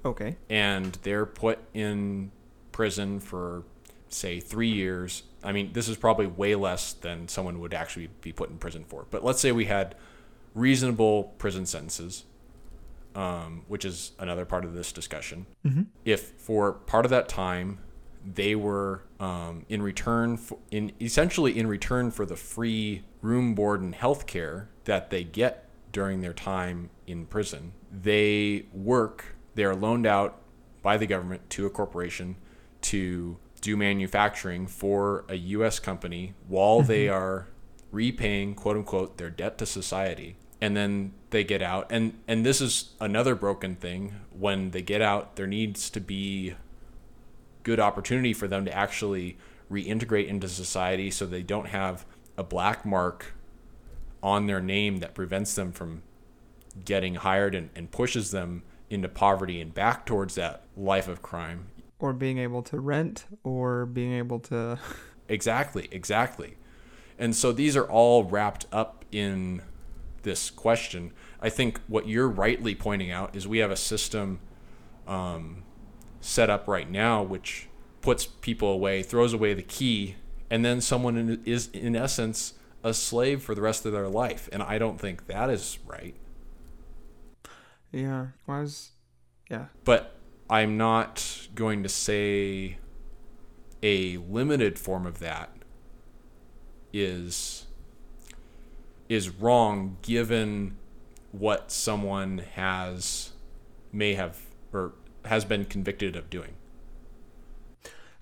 Okay. and they're put in prison for say three years i mean this is probably way less than someone would actually be put in prison for but let's say we had reasonable prison sentences um, which is another part of this discussion Mm-hmm. if for part of that time they were um, in return for, in essentially in return for the free room board and health care that they get during their time in prison they work they are loaned out by the government to a corporation to do manufacturing for a US company while mm-hmm. they are repaying quote unquote their debt to society. And then they get out. And and this is another broken thing. When they get out there needs to be good opportunity for them to actually reintegrate into society so they don't have a black mark on their name that prevents them from getting hired and, and pushes them into poverty and back towards that life of crime Or being able to rent, or being able to. (laughs) Exactly, exactly. And so these are all wrapped up in this question. I think what you're rightly pointing out is we have a system um, set up right now which puts people away, throws away the key, and then someone in, is, in essence, a slave for the rest of their life. And I don't think that is right. Yeah. Well, was. Yeah. but I'm not going to say a limited form of that is is wrong given what someone has may have or has been convicted of doing.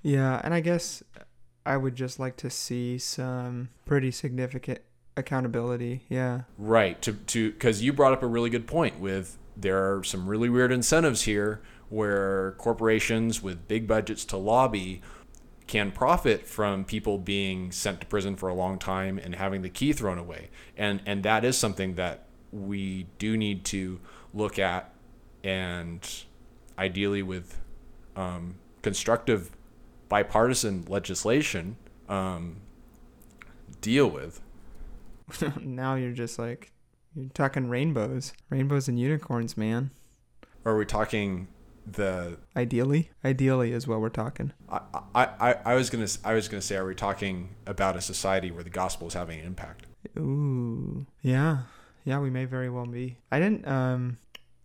Yeah, and I guess I would just like to see some pretty significant accountability. Yeah. Right. To to because you brought up a really good point with there are some really weird incentives here where corporations with big budgets to lobby can profit from people being sent to prison for a long time and having the key thrown away. And and that is something that we do need to look at and ideally with um, constructive bipartisan legislation um, deal with. (laughs) now you're just like you're talking rainbows, rainbows and unicorns, man. Or are we talking the Ideally, ideally is what we're talking. I, I, I was gonna I was gonna say, are we talking about a society where the gospel is having an impact? Ooh, yeah, yeah, we may very well be. I didn't. Um,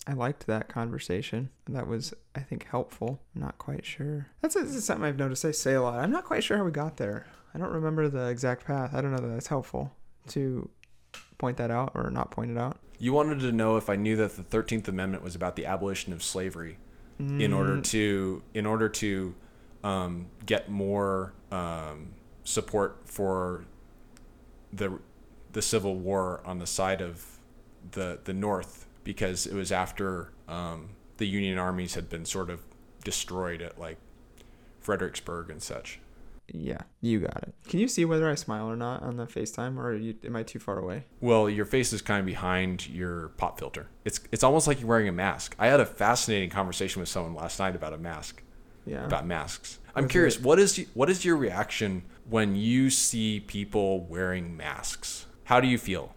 I liked that conversation. That was, I think, helpful. I'm not quite sure. That's, that's something I've noticed. I say a lot. I'm not quite sure how we got there. I don't remember the exact path. I don't know that that's helpful to point that out or not point it out. You wanted to know if I knew that the Thirteenth Amendment was about the abolition of slavery in order Mm, to in order to um, get more um, support for the the Civil War on the side of the the North because it was after um, the Union armies had been sort of destroyed at like Fredericksburg and such. Yeah, you got it. Can you see whether I smile or not on the FaceTime, or are you, am I too far away? Well, your face is kind of behind your pop filter. It's it's almost like you're wearing a mask. I had a fascinating conversation with someone last night about a mask, Yeah. about masks. I'm curious, it- what is what is your reaction when you see people wearing masks? How do you feel?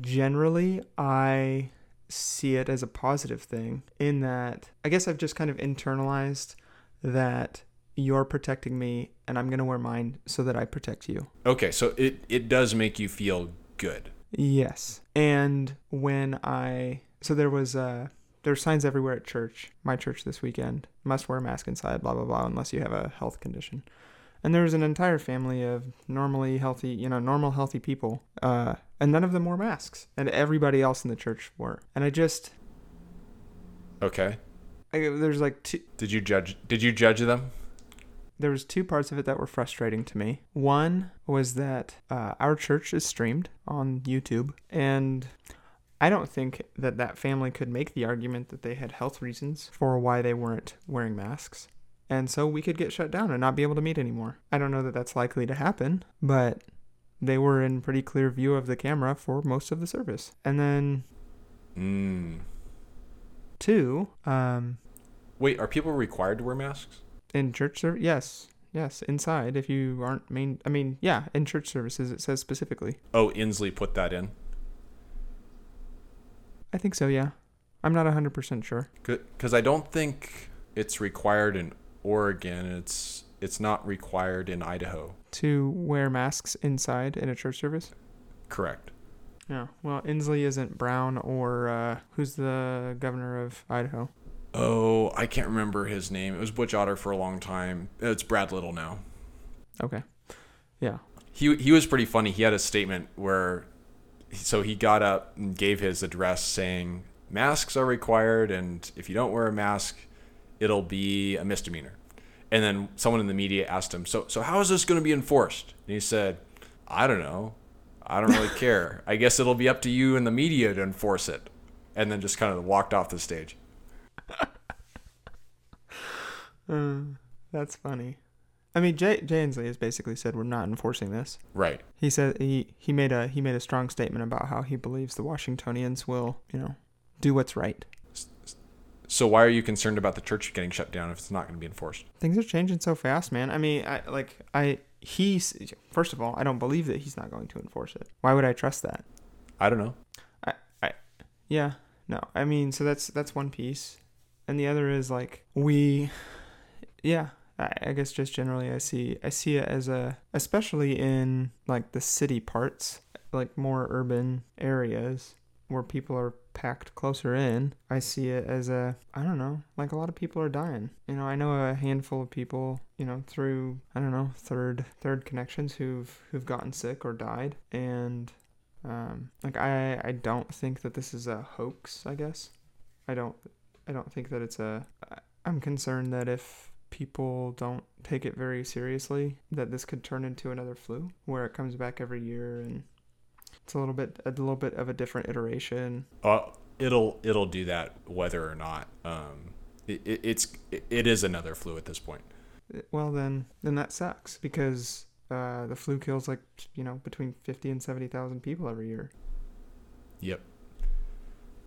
Generally, I see it as a positive thing in that I guess I've just kind of internalized that you're protecting me and I'm going to wear mine so that I protect you. Okay, so it it does make you feel good. Yes. And when I so there was uh there were signs everywhere at church, my church this weekend. Must wear a mask inside, blah blah blah, unless you have a health condition. And there was an entire family of normally healthy, you know, normal healthy people, uh, and none of them wore masks, and everybody else in the church wore. And I just, Okay. I, there's like two, Did you judge did you judge them? There was two parts of it that were frustrating to me. One was that uh, our church is streamed on YouTube, and I don't think that that family could make the argument that they had health reasons for why they weren't wearing masks. And so we could get shut down and not be able to meet anymore. I don't know that that's likely to happen, but they were in pretty clear view of the camera for most of the service. And then Mm. two, um, Wait, are people required to wear masks? In church service, yes, yes. Inside, if you aren't main, I mean, yeah, in church services, it says specifically. Oh, Inslee put that in. I think so. Yeah, I'm not hundred percent sure. because I don't think it's required in Oregon. It's it's not required in Idaho. To wear masks inside in a church service. Correct. Yeah. Well, Inslee isn't Brown or uh, who's the governor of Idaho? Oh, I can't remember his name. It was Butch Otter for a long time. It's Brad Little now. Okay. Yeah. He he was pretty funny. He had a statement where, so he got up and gave his address saying masks are required, and if you don't wear a mask, it'll be a misdemeanor. And then someone in the media asked him, so so how is this going to be enforced? And he said, I don't know. I don't really (laughs) care. I guess it'll be up to you and the media to enforce it. And then just kind of walked off the stage. (laughs) Uh, that's funny. I mean, Jay, Jay Inslee has basically said we're not enforcing this. Right. He said he, he made a he made a strong statement about how he believes the Washingtonians will you know do what's right. So why are you concerned about the church getting shut down if it's not going to be enforced? Things are changing so fast, man. I mean, I like I he's first of all, I don't believe that he's not going to enforce it. Why would I trust that? I don't know. I I yeah, no. I mean, so that's that's one piece, and the other is like we, yeah. I, guess just generally, I see I see it as a, especially in like the city parts, like more urban areas where people are packed closer in. I see it as a, I don't know, like a lot of people are dying. You know, I know a handful of people, you know, through I don't know third third connections who've who've gotten sick or died, and um, like I, I don't think that this is a hoax. I guess I don't, I don't think that it's a. I'm concerned that if people don't take it very seriously, that this could turn into another flu, where it comes back every year and it's a little bit, a little bit of a different iteration. Uh, it'll it'll do that whether or not. Um, it, it, it's it, it is another flu at this point. Well, then, then that sucks because uh, the flu kills like you know between fifty and seventy thousand people every year. Yep.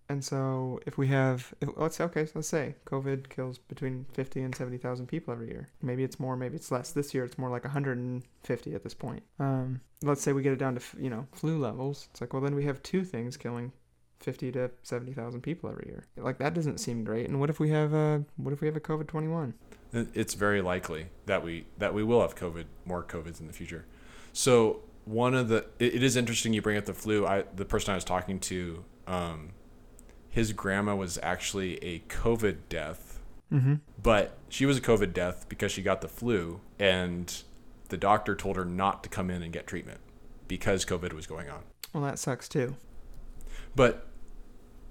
And so, if we have, if, let's say okay, so let's say COVID kills between fifty and seventy thousand people every year. Maybe it's more, maybe it's less. This year, it's more like one hundred and fifty at this point. Um, let's say we get it down to you know flu levels. It's like, well, then we have two things killing fifty to seventy thousand people every year. Like that doesn't seem great. And what if we have a what if we have a COVID twenty one? It's very likely that we that we will have COVID more COVIDs in the future. So one of the it, it is interesting you bring up the flu. I the person I was talking to, um, his grandma was actually a COVID death, Mm-hmm. but she was a COVID death because she got the flu, and the doctor told her not to come in and get treatment because COVID was going on. Well, that sucks too. But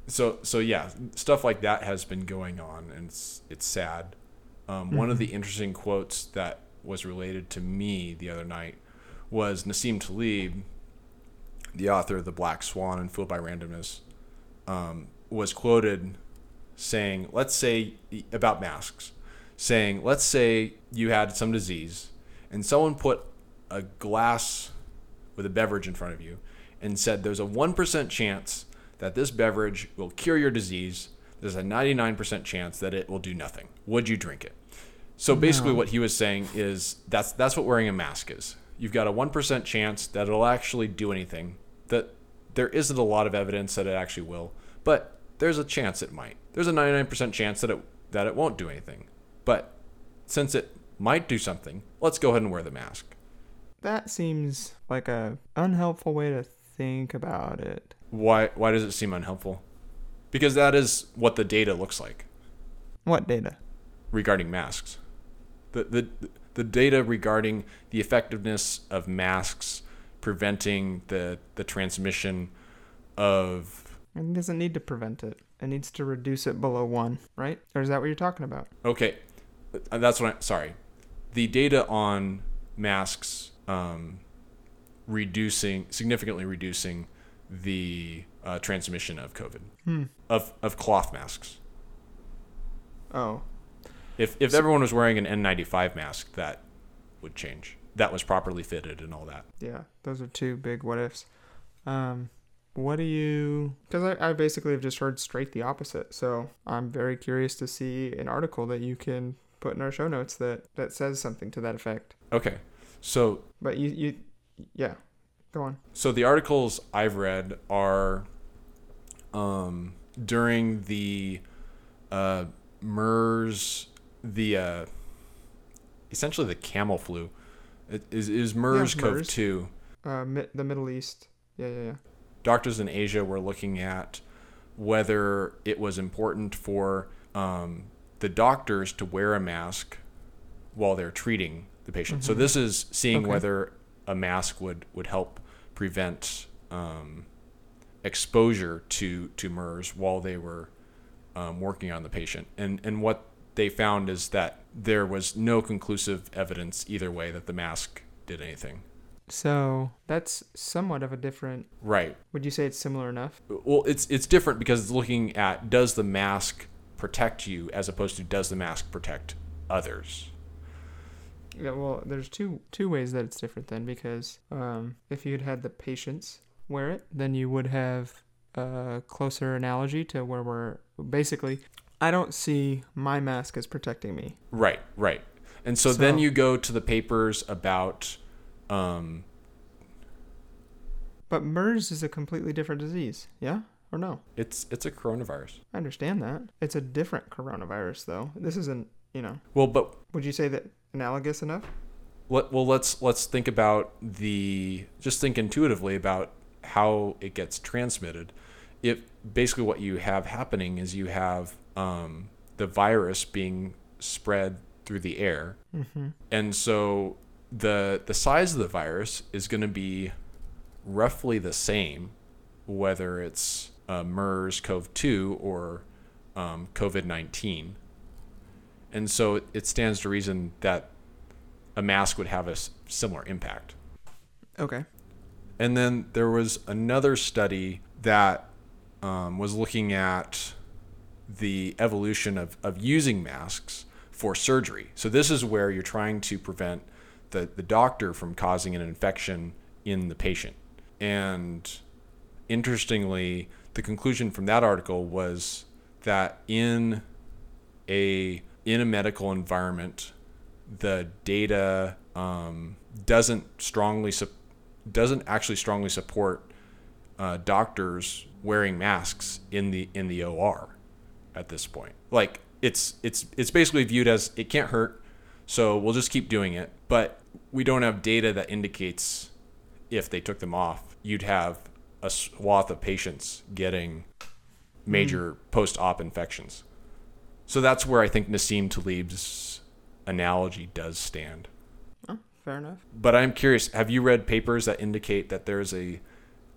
so so yeah, stuff like that has been going on, and it's it's sad. Um, One of Mhm. the interesting quotes that was related to me the other night was Nassim Taleb, the author of The Black Swan and Fooled by Randomness, um, was quoted saying, let's say about masks, saying, let's say you had some disease and someone put a glass with a beverage in front of you and said there's a 1% chance that this beverage will cure your disease. There's a 99% chance that it will do nothing. Would you drink it? So basically No. what he was saying is that's that's what wearing a mask is. You've got a 1% chance that it'll actually do anything. That there isn't a lot of evidence that it actually will, but there's a chance it might. There's a 99% chance that it that it won't do anything. But since it might do something, let's go ahead and wear the mask. That seems like a unhelpful way to think about it. Why why does it seem unhelpful? Because that is what the data looks like What data? regarding masks. The the the data regarding the effectiveness of masks preventing the the transmission of It doesn't need to prevent it. It needs to reduce it below one, right? Or is that what you're talking about? okay, uh, that's what I sorry. The data on masks um, reducing significantly reducing the uh, transmission of COVID Hmm. of of cloth masks. Oh, If if So- everyone was wearing an N95 mask, that would change. That was properly fitted and all that. yeah. Those are two big what ifs. Um, what do you? Because I, I basically have just heard straight the opposite. So I'm very curious to see an article that you can put in our show notes that that says something to that effect. Okay, so But you you, yeah. Go on. so the articles I've read are um, during the uh, MERS, the uh, essentially the camel flu. It is is MERS Yeah, CoV two. Uh, mi- the Middle East. Yeah, yeah, yeah. Doctors in Asia were looking at whether it was important for um, the doctors to wear a mask while they're treating the patient. So Mhm. this is seeing Okay. whether a mask would would help prevent um, exposure to to MERS while they were um, working on the patient. And and what they found is that there was no conclusive evidence either way that the mask did anything. So that's somewhat of a different. Right. Would you say it's similar enough? Well, it's it's different because it's looking at does the mask protect you as opposed to does the mask protect others. Yeah, well, there's two two ways that it's different then because um, if you'd had the patients wear it, then you would have a closer analogy to where we're basically. I don't see my mask as protecting me. Right, right. And so, then you go to the papers about um, But MERS is a completely different disease, yeah or no? it's it's a coronavirus. I understand that. It's a different coronavirus, though. This isn't, you know. Well, but Would you say that analogous enough? let, well let's let's think about the just think intuitively about how it gets transmitted. If basically what you have happening is you have um, the virus being spread through the air Mm-hmm. and so the the size of the virus is going to be roughly the same whether it's uh, MERS CoV-2 or um, COVID-19 and so it, it stands to reason that a mask would have a s- similar impact Okay. and then there was another study that um, was looking at the evolution of, of using masks for surgery. So this is where you're trying to prevent the, the doctor from causing an infection in the patient. And interestingly, the conclusion from that article was that in a in a medical environment, the data um, doesn't strongly sup- doesn't actually strongly support uh, doctors wearing masks in the in the OR at this point. Like it's it's it's basically viewed as it can't hurt, so we'll just keep doing it. But we don't have data that indicates if they took them off, you'd have a swath of patients getting major post-op infections. So that's where I think Nassim Taleb's analogy does stand. Oh, fair enough. But I'm curious, have you read papers that indicate that there's a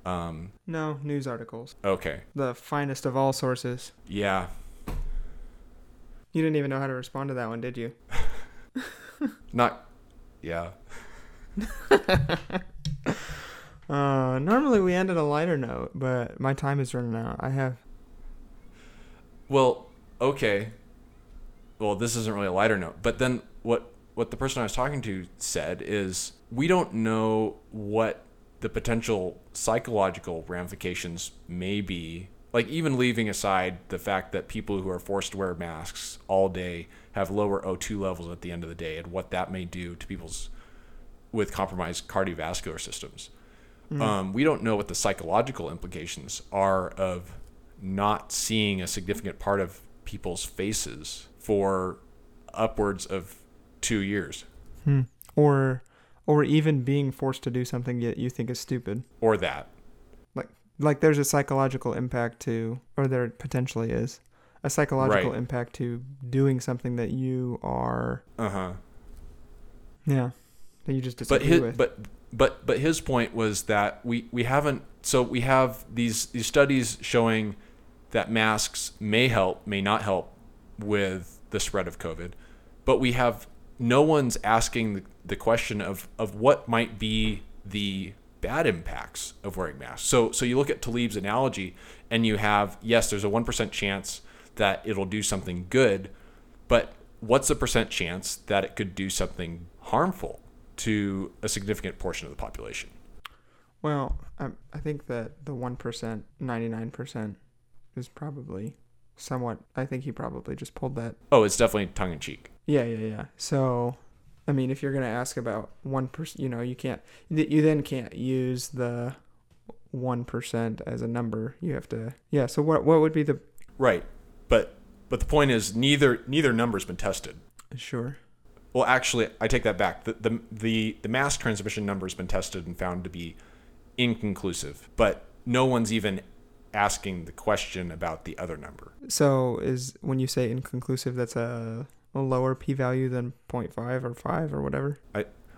um No news articles. okay. The finest of all sources. Yeah. You didn't even know how to respond to that one, did you? (laughs) (laughs) Not, yeah. (laughs) Uh, normally we end at a lighter note, but my time is running out. I have. Well, okay. Well, this isn't really a lighter note, but then what what the person I was talking to said is we don't know what the potential psychological ramifications may be. Like even leaving aside the fact that people who are forced to wear masks all day have lower O2 levels at the end of the day and what that may do to people's with compromised cardiovascular systems. Um, we don't know what the psychological implications are of not seeing a significant part of people's faces for upwards of two years Hmm. Or, or even being forced to do something that you think is stupid. or that. Like Like there's a psychological impact to, or there potentially is, a psychological Right. impact to doing something that you are, Uh huh. yeah, that you just But disagree his, with. but but but his point was that we we haven't. So we have these these studies showing that masks may help, may not help with the spread of COVID, but we have no one's asking the, the question of of what might be the bad impacts of wearing masks. So so you look at Taleb's analogy, and you have yes, there's a one percent chance that it'll do something good, but what's the percent chance that it could do something harmful to a significant portion of the population? Well, I, I think that the one percent, ninety nine percent, is probably somewhat. I think he probably just pulled that. Oh, it's definitely tongue in cheek. Yeah, yeah, yeah. So, I mean, if you're gonna ask about one percent, you know, you can't. You then can't use the one percent as a number. You have to. Yeah. So what what would be the Right. But but the point is neither neither number's been tested. sure? Well, actually, I take that back. The the the, the mass transmission number has been tested and found to be inconclusive, but no one's even asking the question about the other number. So is when you say inconclusive, that's a, a lower p-value than 0.5 or 5 or whatever.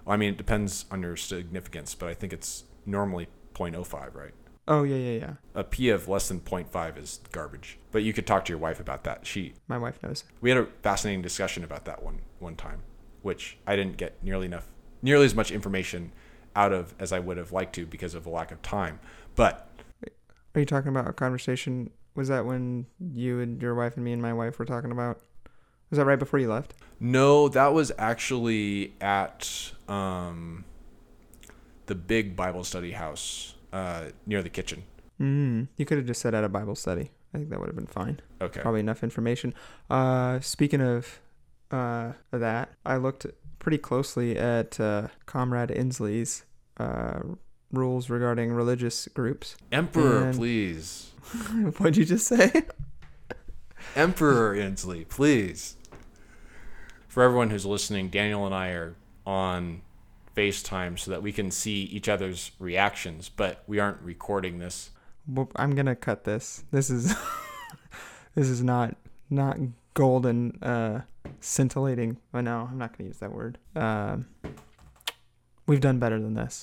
I mean, it depends on your significance, but I think it's normally 0.05, right? Oh yeah, yeah, yeah. A p of less than 0.5 is garbage. But you could talk to your wife about that. She My wife knows. we had a fascinating discussion about that one one time, which I didn't get nearly enough, nearly as much information out of as I would have liked to because of a lack of time. But Are you talking about a conversation? Was that when you and your wife and me and my wife were talking about? Was that right before you left? no, that was actually at um, the big Bible study house uh, near the kitchen. Mm. You could have just said at a Bible study. I think that would have been fine. Okay. Probably enough information. Uh, speaking of uh, that, I looked pretty closely at uh, Comrade Inslee's uh, rules regarding religious groups. Emperor, And- please. (laughs) What'd you just say? Emperor Inslee, please. For everyone who's listening, Daniel and I are on FaceTime so that we can see each other's reactions, but we aren't recording this. I'm gonna cut this. This is (laughs) this is not not golden, uh, scintillating. Oh no, I'm not gonna use that word. Um, we've done better than this.